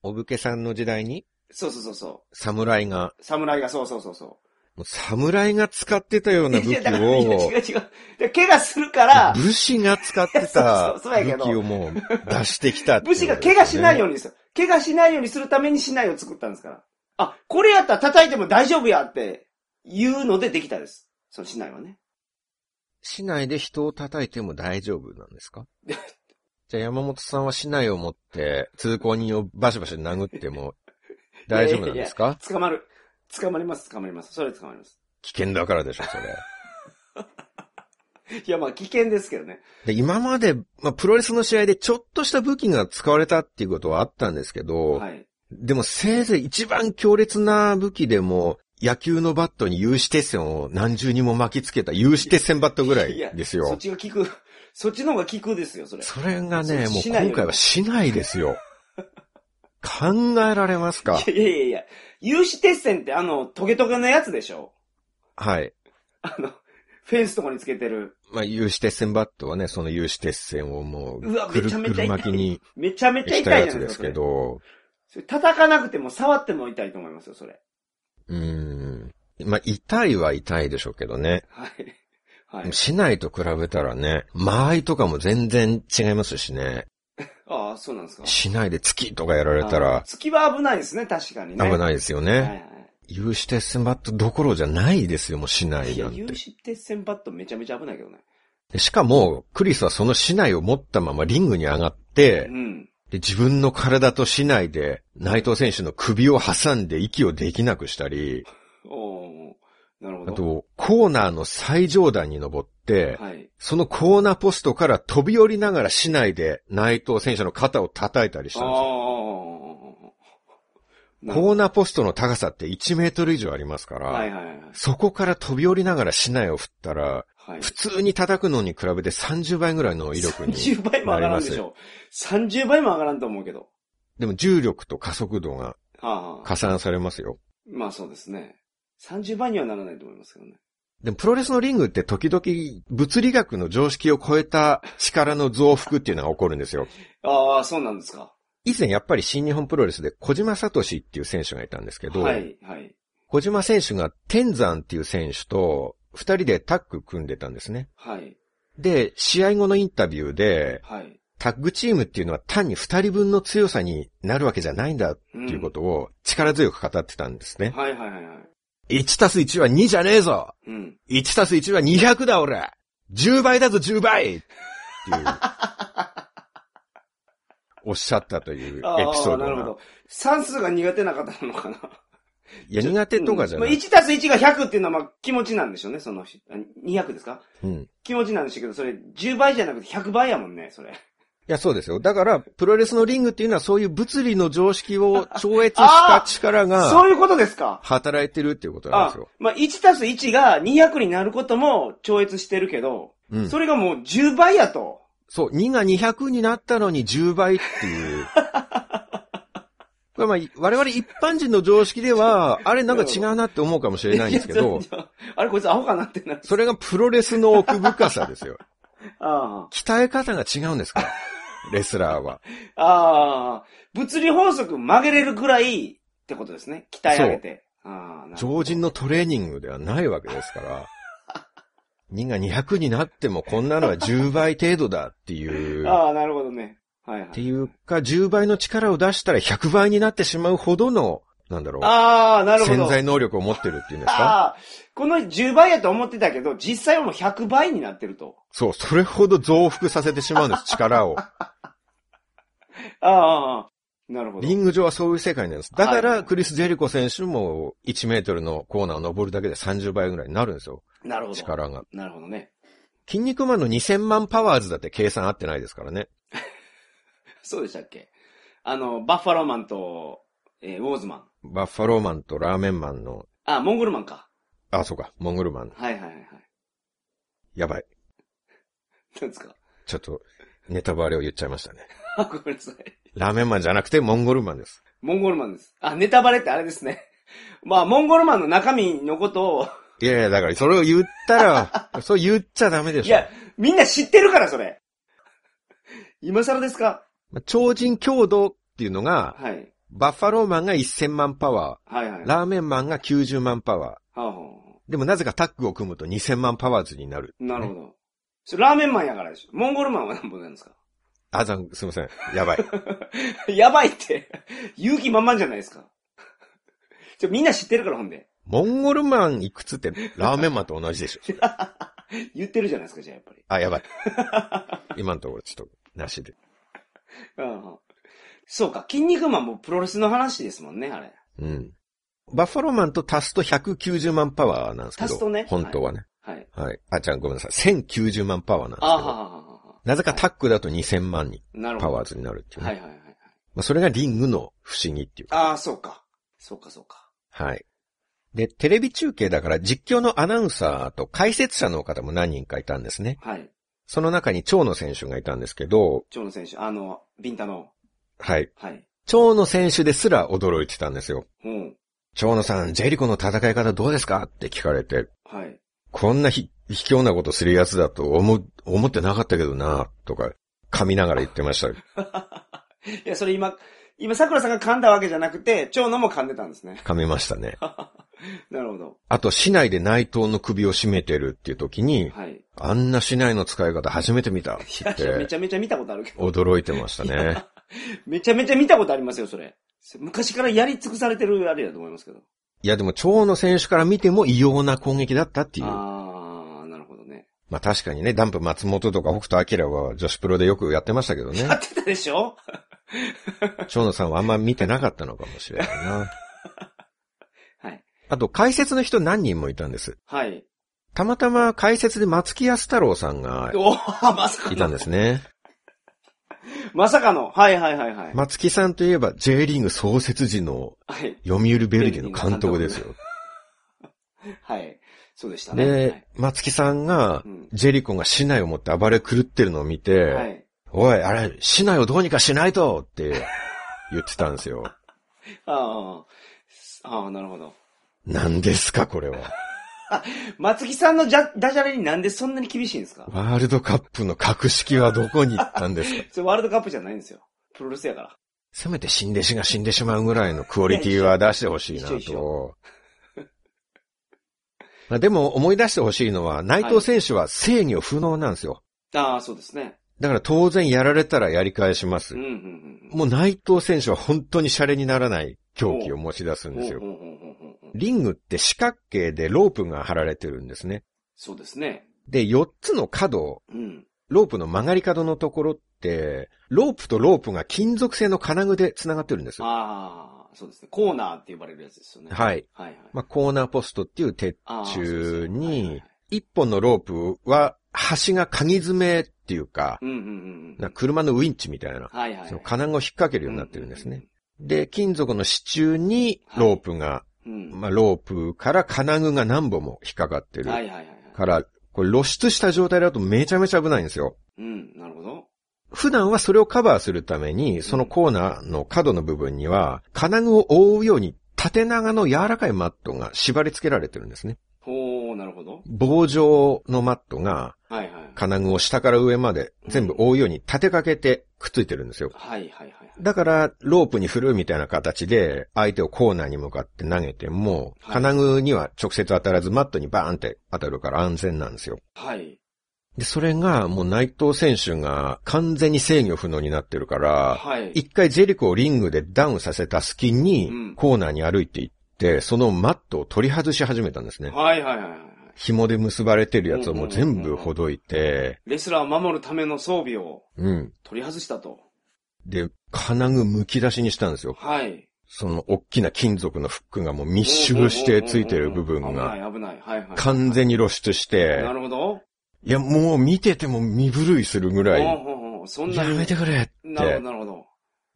お武家さんの時代に、そうそうそうそ侍が、う。侍がそうそうそうそう。もう侍が使ってたような武器いやだからいや違うを、違う。で怪我するから、武士が使ってた そうそうそうやけど武器をもう出してきたっていう武士が怪我しないように。にですよ。怪我しないようにするために市内を作ったんですから。あ、これやったら叩いても大丈夫やって言うのでできたです。その市内はね。市内で人を叩いても大丈夫なんですか？じゃあ山本さんは市内を持って通行人をバシバシ殴っても大丈夫なんですか？いやいや捕まる。捕まります、捕まります。それ捕まります。危険だからでしょ、それ。いや、まあ危険ですけどね。で今まで、まあ、プロレスの試合でちょっとした武器が使われたっていうことはあったんですけど、はい。でもせいぜい一番強烈な武器でも、野球のバットに有刺鉄線を何重にも巻きつけた有刺鉄線バットぐらいですそっよ。ちが効く。そっちの方が効くですよ、それ。それがね、もう今回はしないですよ。考えられますか？いやいやいや、有刺鉄線ってあの、トゲトゲのやつでしょ？はい。あの、フェンスとかにつけてる。まあ、有刺鉄線バットはね、その有刺鉄線をもう、うわめちゃめちゃ痛いくる巻きにめちゃめちゃ痛い。やつですすけど、それ。叩かなくても触っても痛いと思いますよ、それ。うーん。まあ、痛いは痛いでしょうけどね。はい。はい。市内と比べたらね、間合いとかも全然違いますしね。ああ、そうなんですか。市内で月とかやられたあら月は危ないですね、確かにね。危ないですよはいはね。有刺鉄線バットどころじゃないですよ、もう市い。いや、内なんて有。刺鉄線バットめちゃめちゃ危ないけどね。でしかも、クリスはその市内を持ったままリングに上がってう、ん。で自分の体と市内で内藤選手の首を挟んで息をできなくしたり、なるほど。あと、コーナーの最上段に登って、はい。そのコーナーポストから飛び降りながら市内で内藤選手の肩を叩いたりしあたんですよ。あ。コーナーポストの高さって1メートル以上ありますから、はいはいはい。そこから飛び降りながら市内を振ったら、はい。普通に叩くのに比べて30倍ぐらいの威力に30倍も上がらんでしょ。30倍も上がらんと思うけど。でも重力と加速度がああ。加算されますよ。まあそうですね。30倍にはならないと思いますけどね。でもプロレスのリングって時々物理学の常識を超えた力の増幅っていうのが起こるんですよ。ああ、そうなんですか。以前やっぱり新日本プロレスで小島聡っていう選手がいたんですけど、はい、はい。小島選手が天山っていう選手と二人でタッグ組んでたんですね。はい、で、試合後のインタビューで、はい。タッグチームっていうのは単に二人分の強さになるわけじゃないんだっていうことを力強く語ってたんですね。はい、はい、はいはい。1たす1は2じゃねえぞうん。!1 たす1は200だ俺 !10 倍だぞ10倍っていう、おっしゃったというエピソあードが。あなるほど。算数が苦手な方なのかな。いや、苦手とかじゃない。1たす1が100っていうのはまあ気持ちなんでしょうね、その人。あ200ですか？うん。い気持ちなんでしょうけど、それ10倍じゃなくて100倍やもんね、それ。や、そうですよ。だから、プロレスのリングっていうのはそういう物理の常識を 超越した力そがういうことですか。働いてるっていうことなんであすよ。、まあ、1たす1が200になることも超越してるけど、うん。それがもう10倍やと。そう、2が200になったのに10倍っていう。これまあ、我々一般人の常識では、あれなんか違うなって思うかもしれないんですけど、あれこいつアホかなってなる。それがプロレスの奥深さですよ。あ鍛え方が違うんですから、レスラーは。あ。ああ。物理法則曲げれるぐらいってことですね。鍛え上げて。常人のトレーニングではないわけですから、2が200になってもこんなのは10倍程度だっていう、ああ、なるほどね。はいはい。っていうか、10倍の力を出したら100倍になってしまうほどの、なんだろう、ああ、なるほど。潜在能力を持ってるっていうんですか？ああ、この10倍やと思ってたけど、実際はもう100倍になってると。そう、それほど増幅させてしまうんです、力を。ああ、なるほど。リング上はそういう世界なんです。だかはいら、クリス・ジェリコ選手も1メートルのコーナーを登るだけで30倍ぐらいになるんですよ、なるほど。力が。なるほどね。筋肉マンの2000万パワーズだって計算合ってないですからね。そうでしたっけ？あの、バッファローマンと、えーウォーズマン。バッファローマンとラーメンマンの、あ、モンゴルマンか。あ、そうか、モンゴルマン。はいはいはいはい。やばい。何ですか？ちょっと、ネタバレを言っちゃいましたね。あ、ごめんなさい。ラーメンマンじゃなくてモンゴルマンです。モンゴルマンです。あ、ネタバレってあれですね。まあ、モンゴルマンの中身のことを、いやいや、だからそれを言ったら、そう言っちゃダメでしょ。いや、みんな知ってるから、それ。今更ですか？まあ超人強度っていうのが、はい。バッファローマンが1000万パワはいはい。ー、ラーメンマンが90万パワはあはあはー。でもなぜかタッグを組むと2000万パワーズになる、あなるほど。それラーメンマンやからでしょ。モンゴルマンは何本なんですか？あ、ざん、すいません。やばい。やばいって。勇気満々じゃないですか。ちょ、みんな知ってるから、ほんで。モンゴルマンいくつってラーメンマンと同じでしょ。言ってるじゃないですか、じゃあ、やっぱり。あ、やばい。今のところちょっと、なしで。うんうんそうか、筋肉マンもプロレスの話ですもんね、あれ。うん。バッファローマンと足すと190万パワーなんですけど。足すとね？本当はね。はい。はい。あ、じゃあごめんなさい。1090万パワーなんですけど。あははははなぜかタッグだと2000万になるほど。パワーズになるっていうね。はいはいはいはい。まあ、それがリングの不思議っていうか。ああ、そうか。そうか、そうか。はい。で、テレビ中継だから実況のアナウンサーと解説者の方も何人かいたんですね。はい。その中に蝶野選手がいたんですけど、蝶野選手、あの、ビンタの。はい。はい。蝶野選手ですら驚いてたんですよ。うん。蝶野さん、ジェリコの戦い方どうですかって聞かれて、はい。こんなひ卑怯なことするやつだと思、思ってなかったけどな、とか、噛みながら言ってました。いや、それ今、今、桜さんが噛んだわけじゃなくて、蝶野も噛んでたんですね。噛みましたね。なるほど。あと、市内で内藤の首を絞めてるっていう時に、はい。あんな市内の使い方初めて見たってめてちゃめちゃ見たことあるけど。驚いてましたね。めちゃめちゃ見たことありますよ、それ。昔からやり尽くされてるあれだと思いますけど。いやでも蝶野選手から見ても異様な攻撃だったっていう。あー、なるほどね。まあ確かにね、ダンプ松本とか北斗晶は女子プロでよくやってましたけどねや。ってたでしょ？蝶野さんはあんま見てなかったのかもしれないな。はい。あと解説の人何人もいたんです。はい。たまたま解説で松木安太郎さんがおー、まさかの。いたんですね。まさかの。はいはいはいはい。松木さんといえば J リーグ創設時のはい。読売ベルディの監督ですよ。はい。そうでしたね。で、松木さんがうんジェリコが市内を持って暴れ狂ってるのを見て、はい。はい。おい、あれ、市内をどうにかしないとって言ってたんですよ。ああ、ああ、なるほど。何ですか、これは。松木さんのじゃダジャレになんでそんなに厳しいんですか？ワールドカップの格式はどこに行ったんですか？それワールドカップじゃないんですよ。プロレスやから。せめて新弟子が死んでしまうぐらいのクオリティは出してほしいなと。まあでも思い出してほしいのは、内藤選手は制御不能なんですよ。ああ、そうですね。だから当然やられたらやり返しますうん、。うん、うん。もう内藤選手は本当にシャレにならない狂気を持ち出すんですよリングって四角形でロープが張られてるんですね。そうですね。で、4つの角、うん。ロープの曲がり角のところって、ロープとロープが金属製の金具で繋がってるんです。ああ、そうですね。コーナーって呼ばれるやつですよね。はい。はいはい。まあ、コーナーポストっていう鉄柱ねはいはいはにい、一本のロープは端が鍵爪っていうか、うんうんうんうん。な車のウィンチみたいな、はいはい。その金具を引っ掛けるようになってるんですね。で、金属の支柱にロープが。まあ、ロープから金具が何本も引っかかってるはいはいはいはい。から、これ露出した状態だとめちゃめちゃ危ないんですよ。うん、なるほど。普段はそれをカバーするために、そのコーナーの角の部分には、金具を覆うように縦長の柔らかいマットが縛り付けられてるんですね。なるほど。棒状のマットがはいはい。金具を下から上まで全部覆うように立てかけてくっついてるんですよ。はいはいはい。だから、ロープに振るみたいな形で、相手をコーナーに向かって投げても、はい金具には直接当たらず、マットにバーンって当たるから安全なんですよ。はい。で、それが、もう内藤選手が完全に制御不能になってるから、はい。一回ジェリコをリングでダウンさせた隙にうん、コーナーに歩いていって、そのマットを取り外し始めたんですね。はいはいはいはい。紐で結ばれてるやつをもう全部ほどいて、レスラーを守るための装備をうん。取り外したと。で、金具剥き出しにしたんですよ。はい。その大きな金属のフックがもう密集してついてる部分危がない危ない。はいはい。完全に露出してな、るほど。いやもう見てても身震いするぐらうほうほうそんなやに。めてくれって。なるほどなるほど。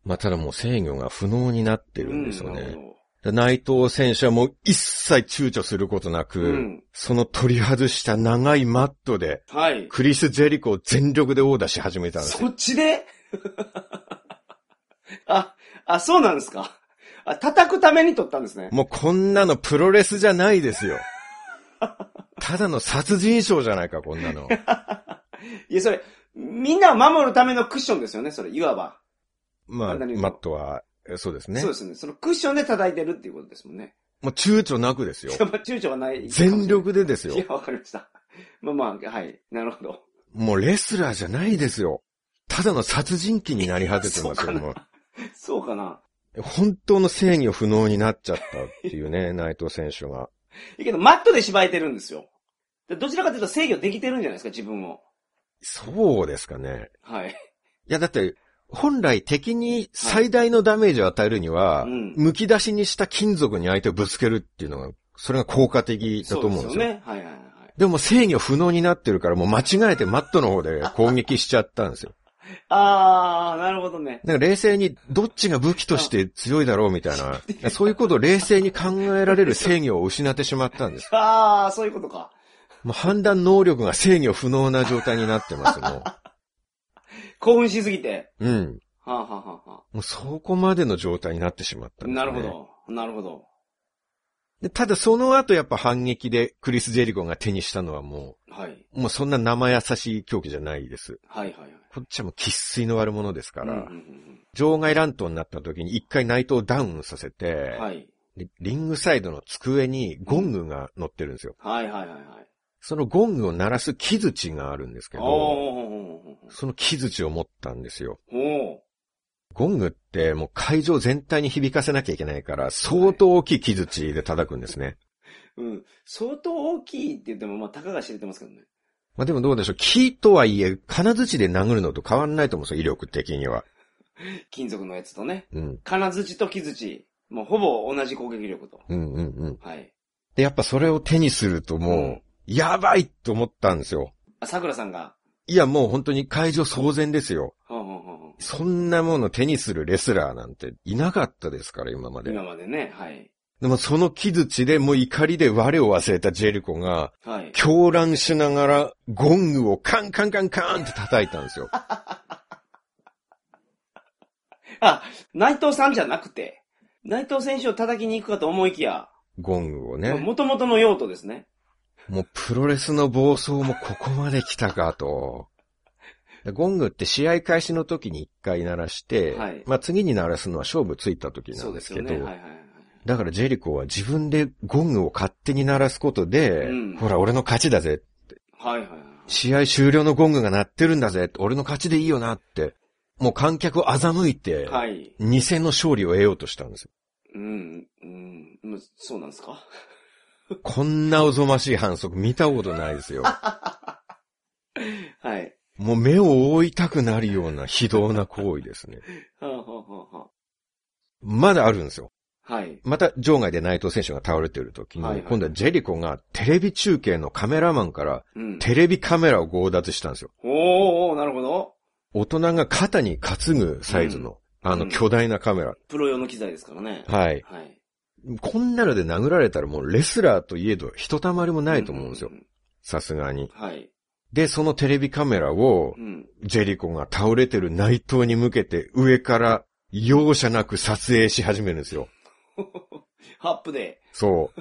まあただもう制御が不能になってるんですよね。うんなるほど内藤選手はもう一切躊躇することなく、うんその取り外した長いマットで、はい。クリス・ジェリコを全力でオーダーし始めたんですよ。そっちで？あ、あ、そうなんですか？あ、叩くために撮ったんですね。もうこんなのプロレスじゃないですよ。ただの殺人賞じゃないか、こんなの。いや、それ、みんなを守るためのクッションですよね、それ、いわば。まあ、何マットは、えそうですねそう。ですね。そのクッションで叩いてるっていうことですもんね。もう躊躇なくですよい。や、まあ、躊躇はない。全力でですよいや、。わかりました。まあまあ、はい。なるほど。もうレスラーじゃないですよ。ただの殺人鬼になり果ててますよ。そうかなもそうかな。う本当の制御不能になっちゃったっていうね、内藤選手が。いいけど、マットで縛えてるんですよ。でどちらかというと制御できてるんじゃないですか、自分を。そうですかね。はい。いや、だって、本来敵に最大のダメージを与えるには、うん剥き出しにした金属に相手をぶつけるっていうのが、それが効果的だと思うんですよ。そうですよね。はいはいはい。でも制御不能になってるからもう間違えてマットの方で 攻撃しちゃったんですよ。あー、なるほどね。なんか冷静にどっちが武器として強いだろうみたいな、そういうことを冷静に考えられる制御を失ってしまったんです。あー、そういうことか。もう判断能力が制御不能な状態になってます、も興奮しすぎて。う。うん。はあ、はあはあはもうそこまでの状態になってしまったね。なるほ。ど。なるほど。でただその後やっぱ反撃でクリス・ジェリコが手にしたのはもはい。う、もうそんな生優しい狂気じゃないです。はいはいはい。こっちはもう喫水の悪者ですから、うんうんうん場外乱闘になった時に一回内藤をダウンさせて、うんはい。でリングサイドの机にゴングが乗ってるんですよ。はいはいはいはい。そのゴングを鳴らす木槌があるんですけど。その木槌を持ったんですよ。ゴングってもう会場全体に響かせなきゃいけないから、相当大きい木槌で叩くんですね。うん。相当大きいって言っても、まあ、たかが知れてますけどね。まあでもどうでしょう。木とはいえ、金槌で殴るのと変わんないと思うんですよ、威力的には。金属のやつとね。うん。金槌と木槌。もうほぼ同じ攻撃力と。うんうんうん。はい。で、やっぱそれを手にするともう、やばいと思ったんですよ。あ、桜さんが？いや、もう本当に会場騒然ですよ。そんなもの手にするレスラーなんていなかったですから、今まで。今までね。はい。でもその木槌でもう怒りで我を忘れたジェリコが、はい。狂乱しながらゴングをカンカンカンカンって叩いたんですよ。あ、内藤さんじゃなくて、内藤選手を叩きに行くかと思いきや、ゴングをね。元々の用途ですね。もうプロレスの暴走もここまで来たかと。ゴングって試合開始の時に一回鳴らして、はいまあ次に鳴らすのは勝負ついた時なそんですすよね。はいはいはい。だからジェリコは自分でゴングを勝手に鳴らすことで、うんほら俺の勝ちだぜ、はいはいはい。試合終了のゴングが鳴ってるんだぜ、俺の勝ちでいいよなって、もう観客を欺いて、はい。偽の勝利を得ようとしたんですよ。うん、うん、うんそうなんですか？こんなおぞましい反則見たことないですよ。はい。もう目を覆いたくなるような非道な行為ですね。はあ、はあはあはまだあるんですよ。あ、はい。また場外で内藤選手が倒れてる時に、はいはい今度はジェリコがテレビ中継のカメラマンからうん。テレビカメラを強奪したんですよ。おーおーなるほど。大人が肩に担ぐサイズの、あうんの巨大なカメラ。プロ用の機材ですからね。はい。はい。こんなので殴られたらもうレスラーといえどひとたまりもないと思うんですよう。んさすがに。はい。で、そのテレビカメラをうん。ジェリコが倒れてる内藤に向けて上から容赦なく撮影し始めるんですよ。ハップで。そ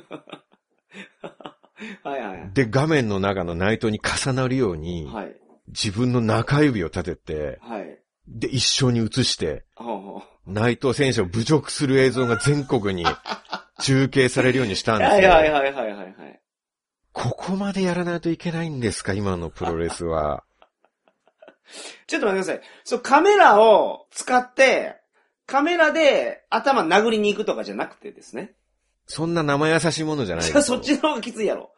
はいはい。う。で、画面の中の内藤に重なるように、はい。自分の中指を立てて、はい。で、一緒に映して、内藤選手を侮辱する映像が全国に 中継されるようにしたんですはいよ。はいはいはいはいはい。ここまでやらないといけないんですか今のプロレスは。ちょっと待ってください。そう、カメラを使って、カメラで頭殴りに行くとかじゃなくてですね。そんな生優しいものじゃないじゃあです そっちの方がきついやろ。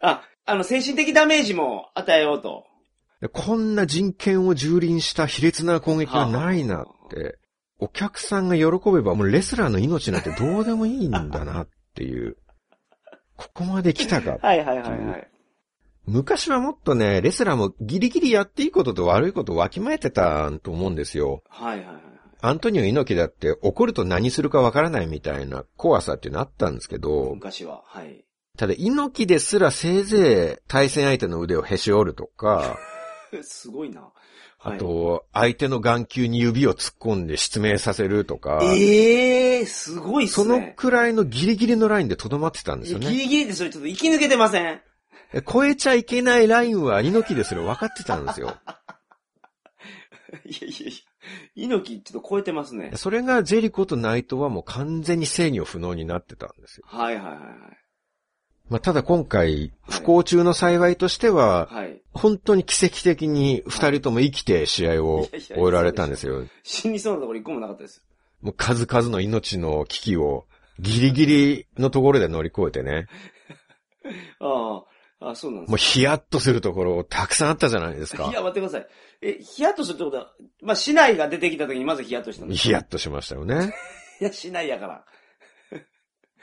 あ、あの、精神的ダメージも与えようと。こんな人権を蹂躙した卑劣な攻撃はないなって。お客さんが喜べばもうレスラーの命なんてどうでもいいんだなっていう。ここまで来たか。はいはいはいはい。昔はもっとね、レスラーもギリギリやっていいことと悪いことをわきまえてたと思うんですよ。はいはいはい。アントニオ猪木だって怒ると何するかわからないみたいな怖さっていうのあったんですけど、昔は。はい。ただ猪木ですらせいぜい対戦相手の腕をへし折るとか、すごいな。あはい、と、相手の眼球に指を突っ込んで失明させるとか、ええー、すごいっすそのね。くらいのギリギリのラインで留まってたんですよね。ギリギリでそれちょっと生き抜けてません。超えちゃいけないラインは猪木ですら分かってたんですよ。いやいやいや。猪木ちょっと超えてますね。それがジェリコとナイトはもう完全に制御不能になってたんですよ。はいはいはいまあ、ただ今回、不幸中の幸いとしては、はい。はい。本当に奇跡的に二人とも生きて試合を終えられたんですよ。死にそうなところ一個もなかったです。もう数々の命の危機をギリギリのところで乗り越えてね。ああ、ああそうなんですもうヒヤッとするところたくさんあったじゃないですかい。や、待ってください。え、ヒヤッとするってことは、まあ、市内が出てきた時にまずヒヤッとしたんですヒヤッとしましたよね。いや、市内やから。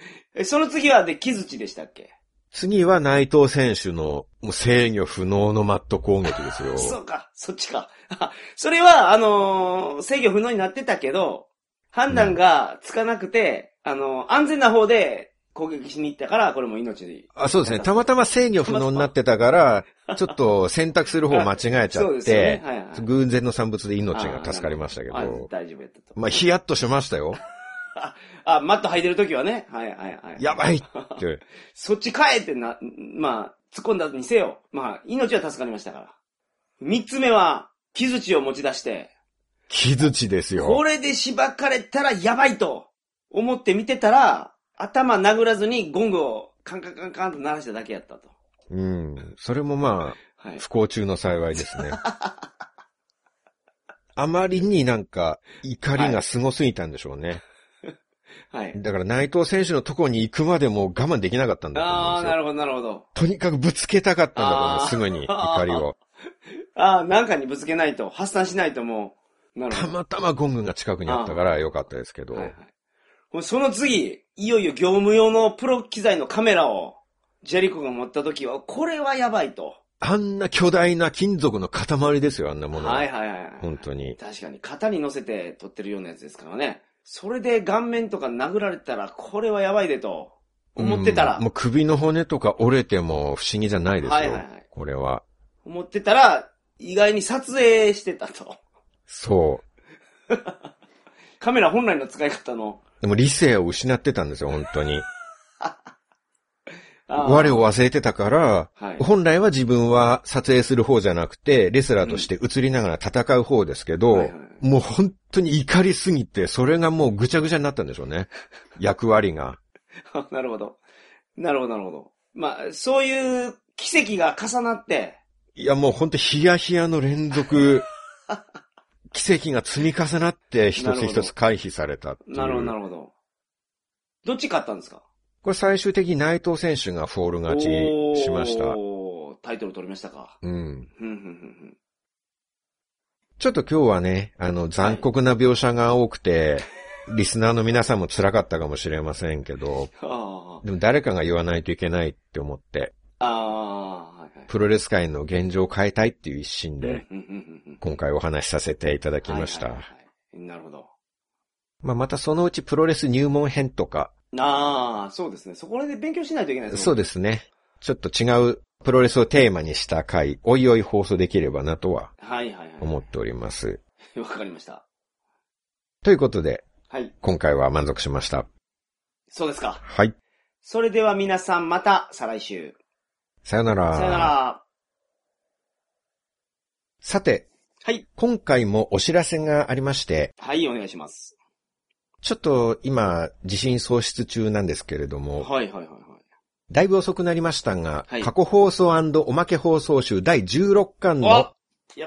え、その次はで、木槌でしたっけ？次は内藤選手のもう制御不能のマット攻撃ですよ。そうか、そっちか。あ それは、あのー制御不能になってたけど、判断がつかなくて、あのー安全な方で攻撃しに行ったから、これも命でいい。あそうですね。たまたま制御不能になってたから、ちょっと選択する方間違えちゃっそうですよねて、。はいはい。偶然の産物で命が助かりましたけあど、大丈夫やったと。まあヒヤッとしましたよ。あ、マット履いてる時はね。はいはいはい。やばいって。そっち帰ってな、まあ、突っ込んだにせよ。まあ、命は助かりましたから。三つ目は、木槌を持ち出して、木槌ですこよ。れでしばかれたらやばいと思って見てたら、頭殴らずにゴングをカンカンカンカンと鳴らしただけやったと。うん。それもまあ、はい。不幸中の幸いですね。あまりになんか怒りがすごすぎたんでしょうね。はい。だから内藤選手のとこに行くまでも我慢できなかったんだと思ああ。なるほど、なるほど。とにかくぶつけたかったんだと思うすぐに怒りを。ああ、なんかにぶつけないと、発散しないともう、なるほど。たまたまゴングが近くにあったからよかったですけど。はいはい。その次、いよいよ業務用のプロ機材のカメラを、ジェリコが持った時は、これはやばいと。あんな巨大な金属の塊ですよ、あんなものは。はいはいはい。本当に。確かに、型に乗せて撮ってるようなやつですからね。それで顔面とか殴られたら、これはやばいでと、思ってたらうん、もう首の骨とか折れても不思議じゃないですよ。はいはいはいこれは。思ってたら、意外に撮影してたと。そう。カメラ本来の使い方の、でも理性を失ってたんですよ、本当に。我を忘れてたから、はい。本来は自分は撮影する方じゃなくて、レスラーとして映りながら戦う方ですけど、はいはいもう本当に怒りすぎて、それがもうぐちゃぐちゃになったんでしょうね。役割が。なるほど。なるほど、なるほど。まあ、そういう奇跡が重なって、いやもう本当ヒヤヒヤの連続、奇跡が積み重なって一つ一つ回避された。なるほど、なるほど。どっち勝ったんですか？これ最終的に内藤選手がフォール勝ちしました。タイトル取りましたか。うん。ちょっと今日はね、あの、残酷な描写が多くて、リスナーの皆さんも辛かったかもしれませんけど、あでも誰かが言わないといけないって思って、あ、ああ、はいはい。プロレス界の現状を変えたいっていう一心で、今回お話しさせていただきました。はいはいはいなるほど。まあ、またそのうちプロレス入門編とか、ああ、そうですね。そこで勉強しないといけないですそうでですね。ちょっと違うプロレスをテーマにした回、おいおい放送できればなとはす。はいはいはい。思っております。わかりました。ということで、はい。今回は満足しました。そうですか。はい。それでは皆さんまた再来週。さよなら。さよなら。さて、はい。今回もお知らせがありまして、はい、お願いします。ちょっと今、地震喪失中なんですけれども、はいはいはいはい。だいぶ遅くなりましたが、はい過去放送おまけ放送集第16巻の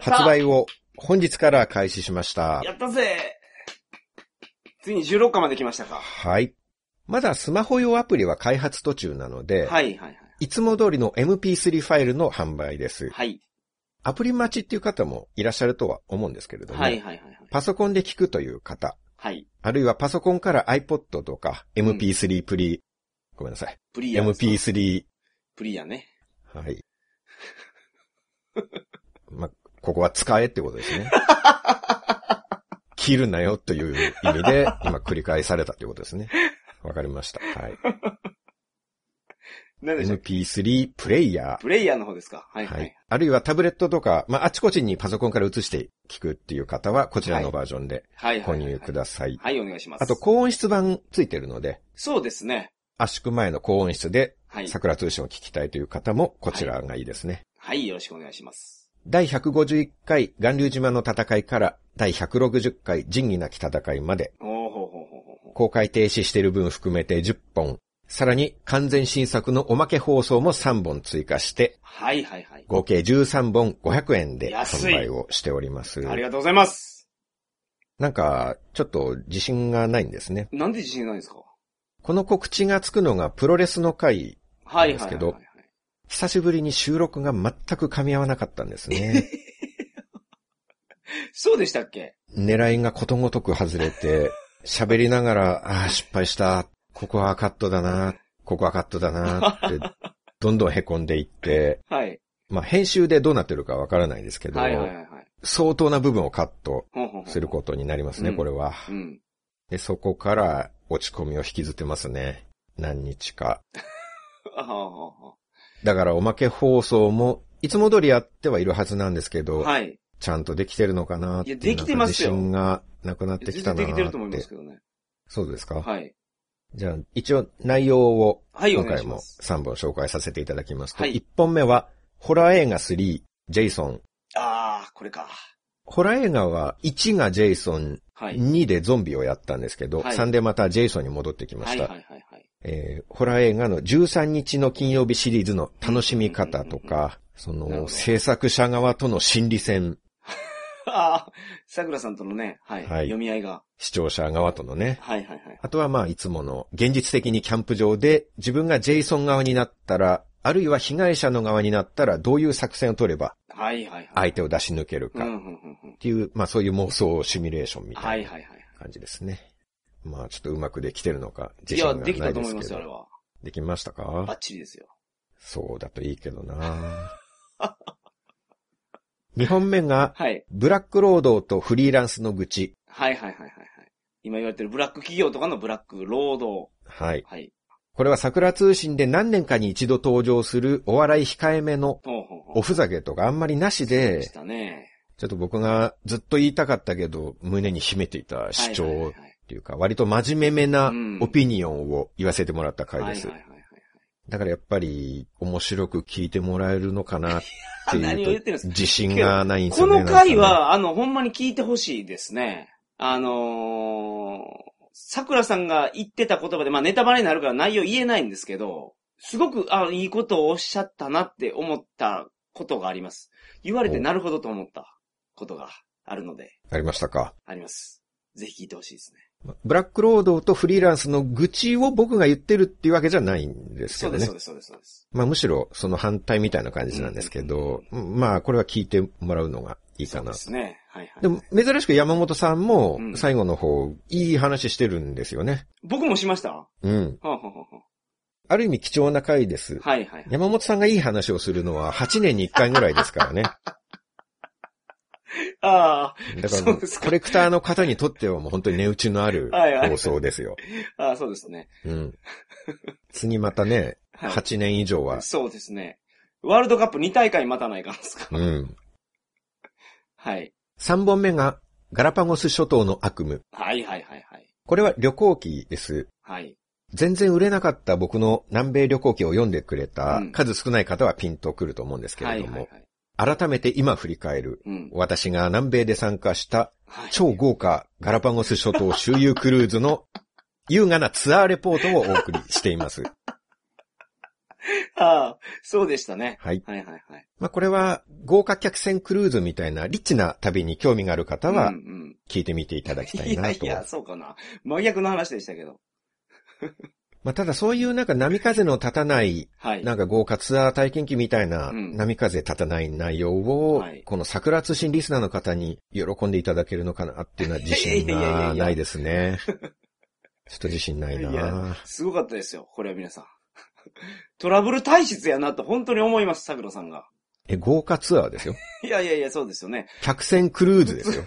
発売を本日から開始しました。やったぜついに16巻まで来ましたか。はい。まだスマホ用アプリは開発途中なので、はいはいはい。いつも通りの MP3 ファイルの販売です。はい。アプリ待ちっていう方もいらっしゃるとは思うんですけれども、はいはいはいはい。パソコンで聞くという方、はい。あるいはパソコンから iPod とか MP3 プリ、ごめんなさい。プリア。MP3、プリアね。はい。ま、ここは使えってことですね。切るなよという意味で、今繰り返されたということですね。わかりました。はい。何でしょう MP3 プレイヤー。プレイヤーの方ですか？はいははいい。。あるいはタブレットとか、まあ、あちこちにパソコンから移して聞くっていう方は、こちらのバージョンではいはいはい。購入ください。はい、お願いします。あと、高音質版ついてるので、そうですね。圧縮前の高音質ではい。桜通信を聞きたいという方も、こちらがいいですね。はい、よろしくお願いします。第151回巌流島の戦いから第160回仁義なき戦いまで。公開停止している分含めて10本、さらに完全新作のおまけ放送も3本追加して、はいはいはい。合計13本500円で販売をしております。ありがとうございます。なんか、ちょっと自信がないんですね。なんで自信ないんですか？この告知がつくのがプロレスの回、はいはいはいはい。ですけど久しぶりに収録が全く噛み合わなかったんですね。そうでしたっけ？狙いがことごとく外れて、喋りながら、ああ、失敗した。ここはカットだな。ここはカットだなって、どんどん凹んでいって、はい。まあ編集でどうなってるかわからないですけど、はいはいはいはい。相当な部分をカットすることになりますね、うんこれは。うん。で、そこから落ち込みを引きずってますね。何日か。あははだからおまけ放送も、いつも通りやってはいるはずなんですけど、ははい。ちゃんとできてるのかなっていういやできてますよ自信がなくなってきたなーって。できてると思いますけどね。そうですか、はい。じゃあ、一応内容を今回も願いします。3本紹介させていただきますと、はい1本目は、ホラー映画3、ジェイソン。ああ、これか。ホラー映画は1がジェイソン、はい。2でゾンビをやったんですけど、はい3でまたジェイソンに戻ってきまはい、した。ホラー映画の13日の金曜日シリーズの楽しみ方とか、その制作者側との心理戦、ああ、桜さんとのね、はい。はい読み合いが。視聴者側とのね。はい、はい、はい。あとはまあいつもの現実的にキャンプ場で自分がジェイソン側になったら、あるいは被害者の側になったらどういう作戦を取ればはい、はい、はい。相手を出し抜けるかっ。ていう、まあそういう妄想シミュレーションみはい、たいなはい、はい。感じですね。まあちょっとうまくできてるのか、自いや、信がないできたとですけ思いますよ、あれど。は。できましたバかッチリですよ。そうだといいけどな 2本目が、はい。ブラック労働とフリーランスの愚痴。はい、はい、はい、はい。はい今言われてるブラック企業とかのブラック労働。はい。はい。これは桜通信で何年かに一度登場するお笑い控えめの。おふざけとかあんまりなしでしで、たね。ちょっと僕がずっと言いたかったけど、胸に秘めていた主張っていうか、割と真面目めなうんオピニオンを言わせてもらった回ですはい。はいはいはいだからやっぱり面白く聞いてもらえるのかなっていう 自信がないんですこよね。の回は、あの、ほんまに聞いてほしいですね。あのー、桜さんが言ってた言葉で、まあネタバレになるから内容言えないんですけど、すごく、あいいことをおっしゃったなって思ったことがあります。言われておなるほどと思ったことがあるので、ありましたか？あります。ぜひ聞いてほしいですね。ブラック労働とフリーランスの愚痴を僕が言ってるっていうわけじゃないんですけどねそうです、そう。です、そうです。まあむしろその反対みたいな感じなんですけど、まあこれは聞いてもらうのがいいかなそうで。すね。はいはい。でも珍しく山本さんもうん最後の方、いい話してるんですよね。僕もしました？はうん。あ、はあはあはある意味貴重な回です。あ、はいはい。山本さんがいい話をするのは8年に1回ぐらいですからね。あだからそうですかコレクターの方にとってはもう本当に値打ちのある放送ですよ。あ、ああ、そうですね。うん。次またね、はい8年以上は、そうですね。ワールドカップ2大会待たないかんですか。うん。はい。3本目がガラパゴス諸島の悪夢。はいはいはいはい。これは旅行記です。はい。全然売れなかった僕の南米旅行記を読んでくれたうん数少ない方はピンとくると思うんですけれども、はいはいはい。改めて今振り返るうん。私が南米で参加したはい超豪華ガラパゴス諸島周遊クルーズの 優雅なツアーレポートをお送りしています。ああ、そうでしたね。はい。はいはいはい。まあ、これは豪華客船クルーズみたいなリッチな旅に興味がある方はうんうん。聞いてみていただきたいいなと。やいや、そうかな。真逆の話でしたけど。まあ、ただそういうなんか波風の立たないはい。なんか豪華ツアー体験記みたいなうん波風立たない内容をはい、この桜通信リスナーの方に喜んでいただけるのかなっていうのは自信がないですね。ちょっと自信ないいやな、すごかったですよ。これは皆さん。トラブル体質やなと本当に思います、桜さんが。え、豪華ツアーですよ。いやいやいや、そうですよね。客船クルーズですよ。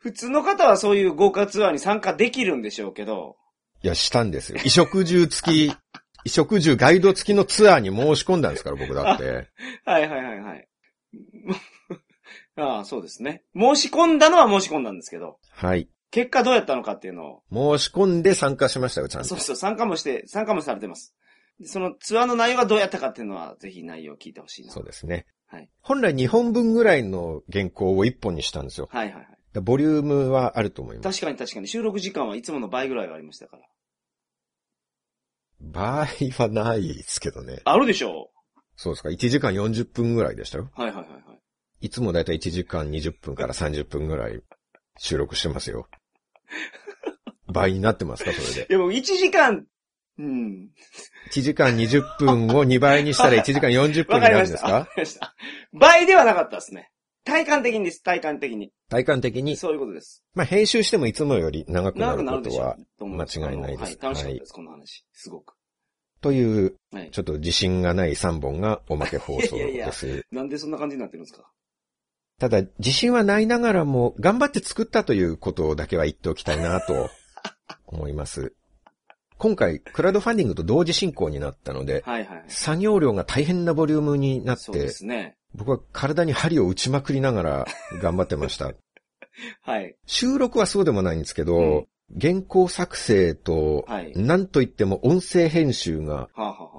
普通の方はそういう豪華ツアーに参加できるんでしょうけど、いや、したんですよ。衣食住付き、衣食住ガイド付きのツアーに申し込んだんですから、僕だって。はいはいはいはい。ああ、そうですね。申し込んだのは申し込んだんですけど、はい。結果どうやったのかっていうのを、申し込んで参加しましたよ、ちゃんとそう。そう、参加もして、参加もされてます。でそのツアーの内容がどうやったかっていうのは、ぜひ内容を聞いてほしいな。そうですね。はい。本来2本分ぐらいの原稿を1本にしたんですよ。はいはいはい。だボリュームはあると思います。確かに確かに、収録時間はいつもの倍ぐらいはありましたから。場合はないですけどね。あるでしょ？そうですか。1時間40分ぐらいでしたよ。うはいはいはいはい。いつもだいたい1時間20分から30分ぐらい収録してますよ。倍になってますか？それで。いやもう1時間、うん。1時間20分を2倍にしたら1時間40分わにな。るんですか？わかりました。倍ではなかったですね。体感的にです、体感的に。体感的に？そういうことです。まあ編集してもいつもより長くなることは間違いないですはい、楽しかったです、この話。すごく。という、はいち。ょっと自信がない3本がおまけ放送 いやいやいやです。なんでそんな感じになってるんですか？ただ、自信はないながらも、頑張って作ったということだけは言っておきたいなと 思います。今回、クラウドファンディングと同時進行になったので、はいはい。作業量が大変なボリュームになっそうでて、すね。僕は体に針を打ちまくりながら頑張ってました。はい。収録はそうでもないんですけど、うん原稿作成と、はい。なんといっても音声編集が、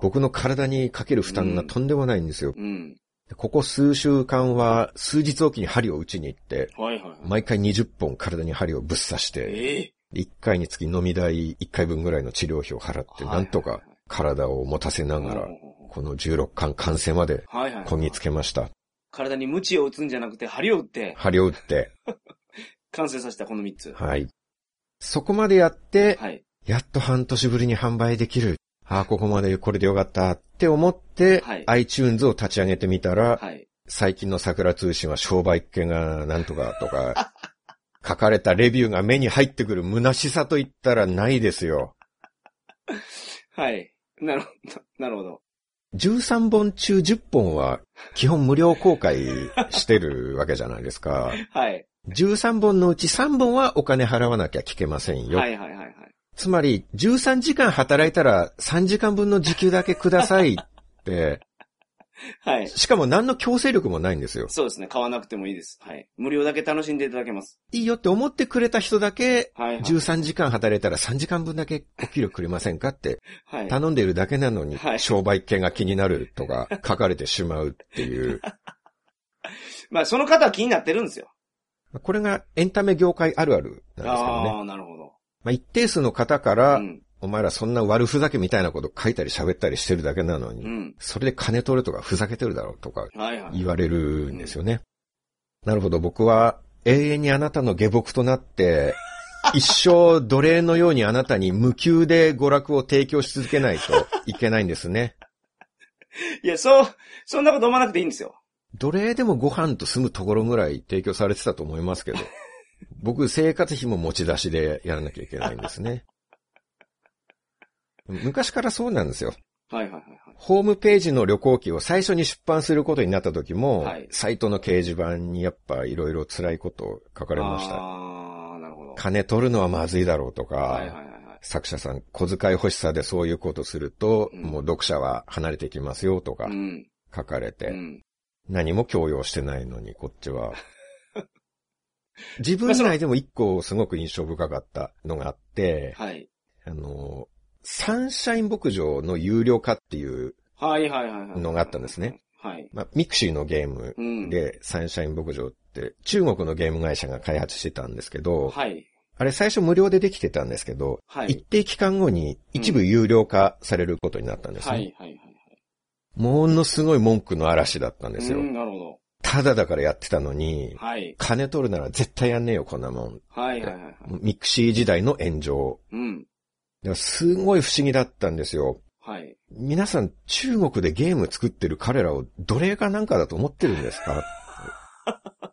僕の体にかける負担がとんでもないんですよ。うん。ここ数週間は数日おきに針を打ちに行って、はいはいはい。毎回20本体に針をぶっ刺して、ええ1回につき飲み代1回分ぐらいの治療費を払って、はいなんとか体を持たせながら、うんこの16巻完成まではいはい。こぎつけました。体に鞭を打つんじゃなくて、針を打って、針を打って、完成させたこの3つ。はい。そこまでやって、はい。やっと半年ぶりに販売できる。ああ、ここまでこれでよかったって思って、はい iTunes を立ち上げてみたら、はい。最近の桜通信は商売っ気がなんとかとか、書かれたレビューが目に入ってくる虚しさと言ったらないですよ。はい。なるほど。なるほど。13本中10本は基本無料公開してるわけじゃないですか。はい。13本のうち3本はお金払わなきゃ聞けませんよ。はいはいはいはい。つまり、13時間働いたら3時間分の時給だけくださいって、はい。しかも何の強制力もないんですよ。そうですね。買わなくてもいいです。はい。無料だけ楽しんでいただけます。いいよって思ってくれた人だけ、はい、はい。13時間働いたら3時間分だけお給料くれませんかってはい。頼んでるだけなのにはい、商売系が気になるとか 書かれてしまうっていう。まあ、その方は気になってるんですよ。これがエンタメ業界あるあるなんですけどね。ああ、なるほど。まあ、一定数の方から、うん。お前らそんな悪ふざけみたいなこと書いたり喋ったりしてるだけなのに、うん。それで金取るとかふざけてるだろうとかはいはい。言われるんですよね。なるほど、僕は永遠にあなたの下僕となって、一生奴隷のようにあなたに無給で娯楽を提供し続けないといけないんですね。いや、そう、そんなこと思わなくていいんですよ。奴隷でもご飯と住むところぐらい提供されてたと思いますけど、僕生活費も持ち出しでやらなきゃいけないんですね。昔からそうなんですよ。はいはいはいホームページの旅行記を最初に出版することになった時も、はいサイトの掲示板にやっぱいろいろ辛いことを書かれました。ああ、なるほど。金取るのはまずいだろうとか、はいはいはいはい。作者さん小遣い欲しさでそういうことすると、うんもう読者は離れていきますよとかうん。書かれて、うん。何も強要してないのにこっちは。自分以外でも一個すごく印象深かったのがあって、はい。あの、サンシャイン牧場の有料化っていうはいはいはいはい。のがあったんですね。はい。まあ、ミクシーのゲームうん。で、サンシャイン牧場って中国のゲーム会社が開発してたんですけど、はい。あれ最初無料でできてたんですけど、はい。一定期間後に一部有料化されることになったんですね。はいはいはいはい。ものすごい文句の嵐だったんですよ。うん、なるほど。ただだからやってたのに、はい。金取るなら絶対やんねえよ、こんなもん。はいはいはいはい。ミクシー時代の炎上。うん。すごい不思議だったんですよ。はい。皆さん中国でゲーム作ってる彼らを奴隷かなんかだと思ってるんですか？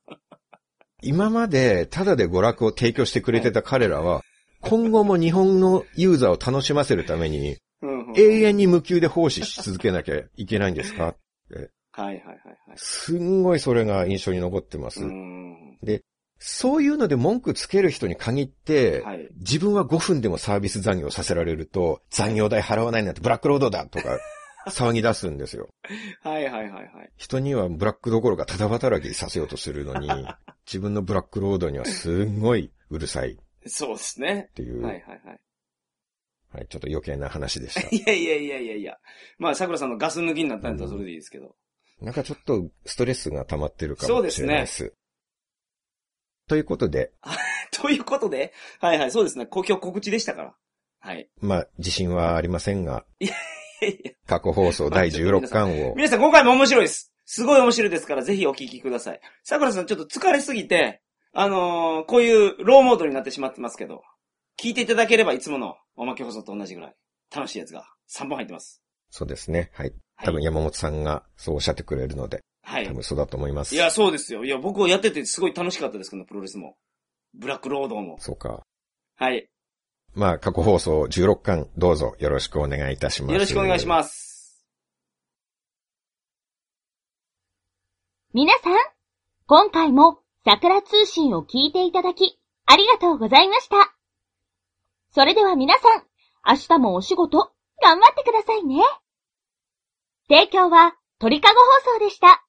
今までタダで娯楽を提供してくれてた彼らは、今後も日本のユーザーを楽しませるために、うん。永遠に無給で奉仕し続けなきゃいけないんですか？はいはいはいはい。すんごいそれが印象に残ってます。うん。そういうので文句つける人に限って、はい。自分は5分でもサービス残業させられると、残業代払わないなんてブラックロードだとか、騒ぎ出すんですよ。はいはいはいはい。人にはブラックどころかただ働きさせようとするのに、自分のブラックロードにはすんごいうるさいっそうですね。ていう、ははいい、はいはい。ちょっと余計な話でした。いやいやいやいやいや。まあ、桜さんのガス抜きになったんだったらそれでいいですけど。なんかちょっとストレスが溜まってるかもしれないです。ということで、ということで、はいはい、そうですね。公共告知でしたから。はい。まあ、自信はありませんが、過去放送第16巻を、皆さん今回も面白いです。すごい面白いですから、ぜひお聞きください。桜さんちょっと疲れすぎて、あのーこういうローモードになってしまってますけど、聞いていただければいつものおまけ放送と同じぐらい楽しいやつが3本入ってます。そうですね。はい。はい多分山本さんがそうおっしゃってくれるので、はい多。分そうだと思います。いや、そうですよ。いや、僕はやっててすごい楽しかったですけど、プロレスも。ブラックロードも。そうか。はい。まあ、過去放送16巻、どうぞよろしくお願いいたします。よろしくお願いします。皆さん、今回も桜通信を聞いていただき、ありがとうございました。それでは皆さん、明日もお仕事、頑張ってくださいね。提供は鳥かご放送でした。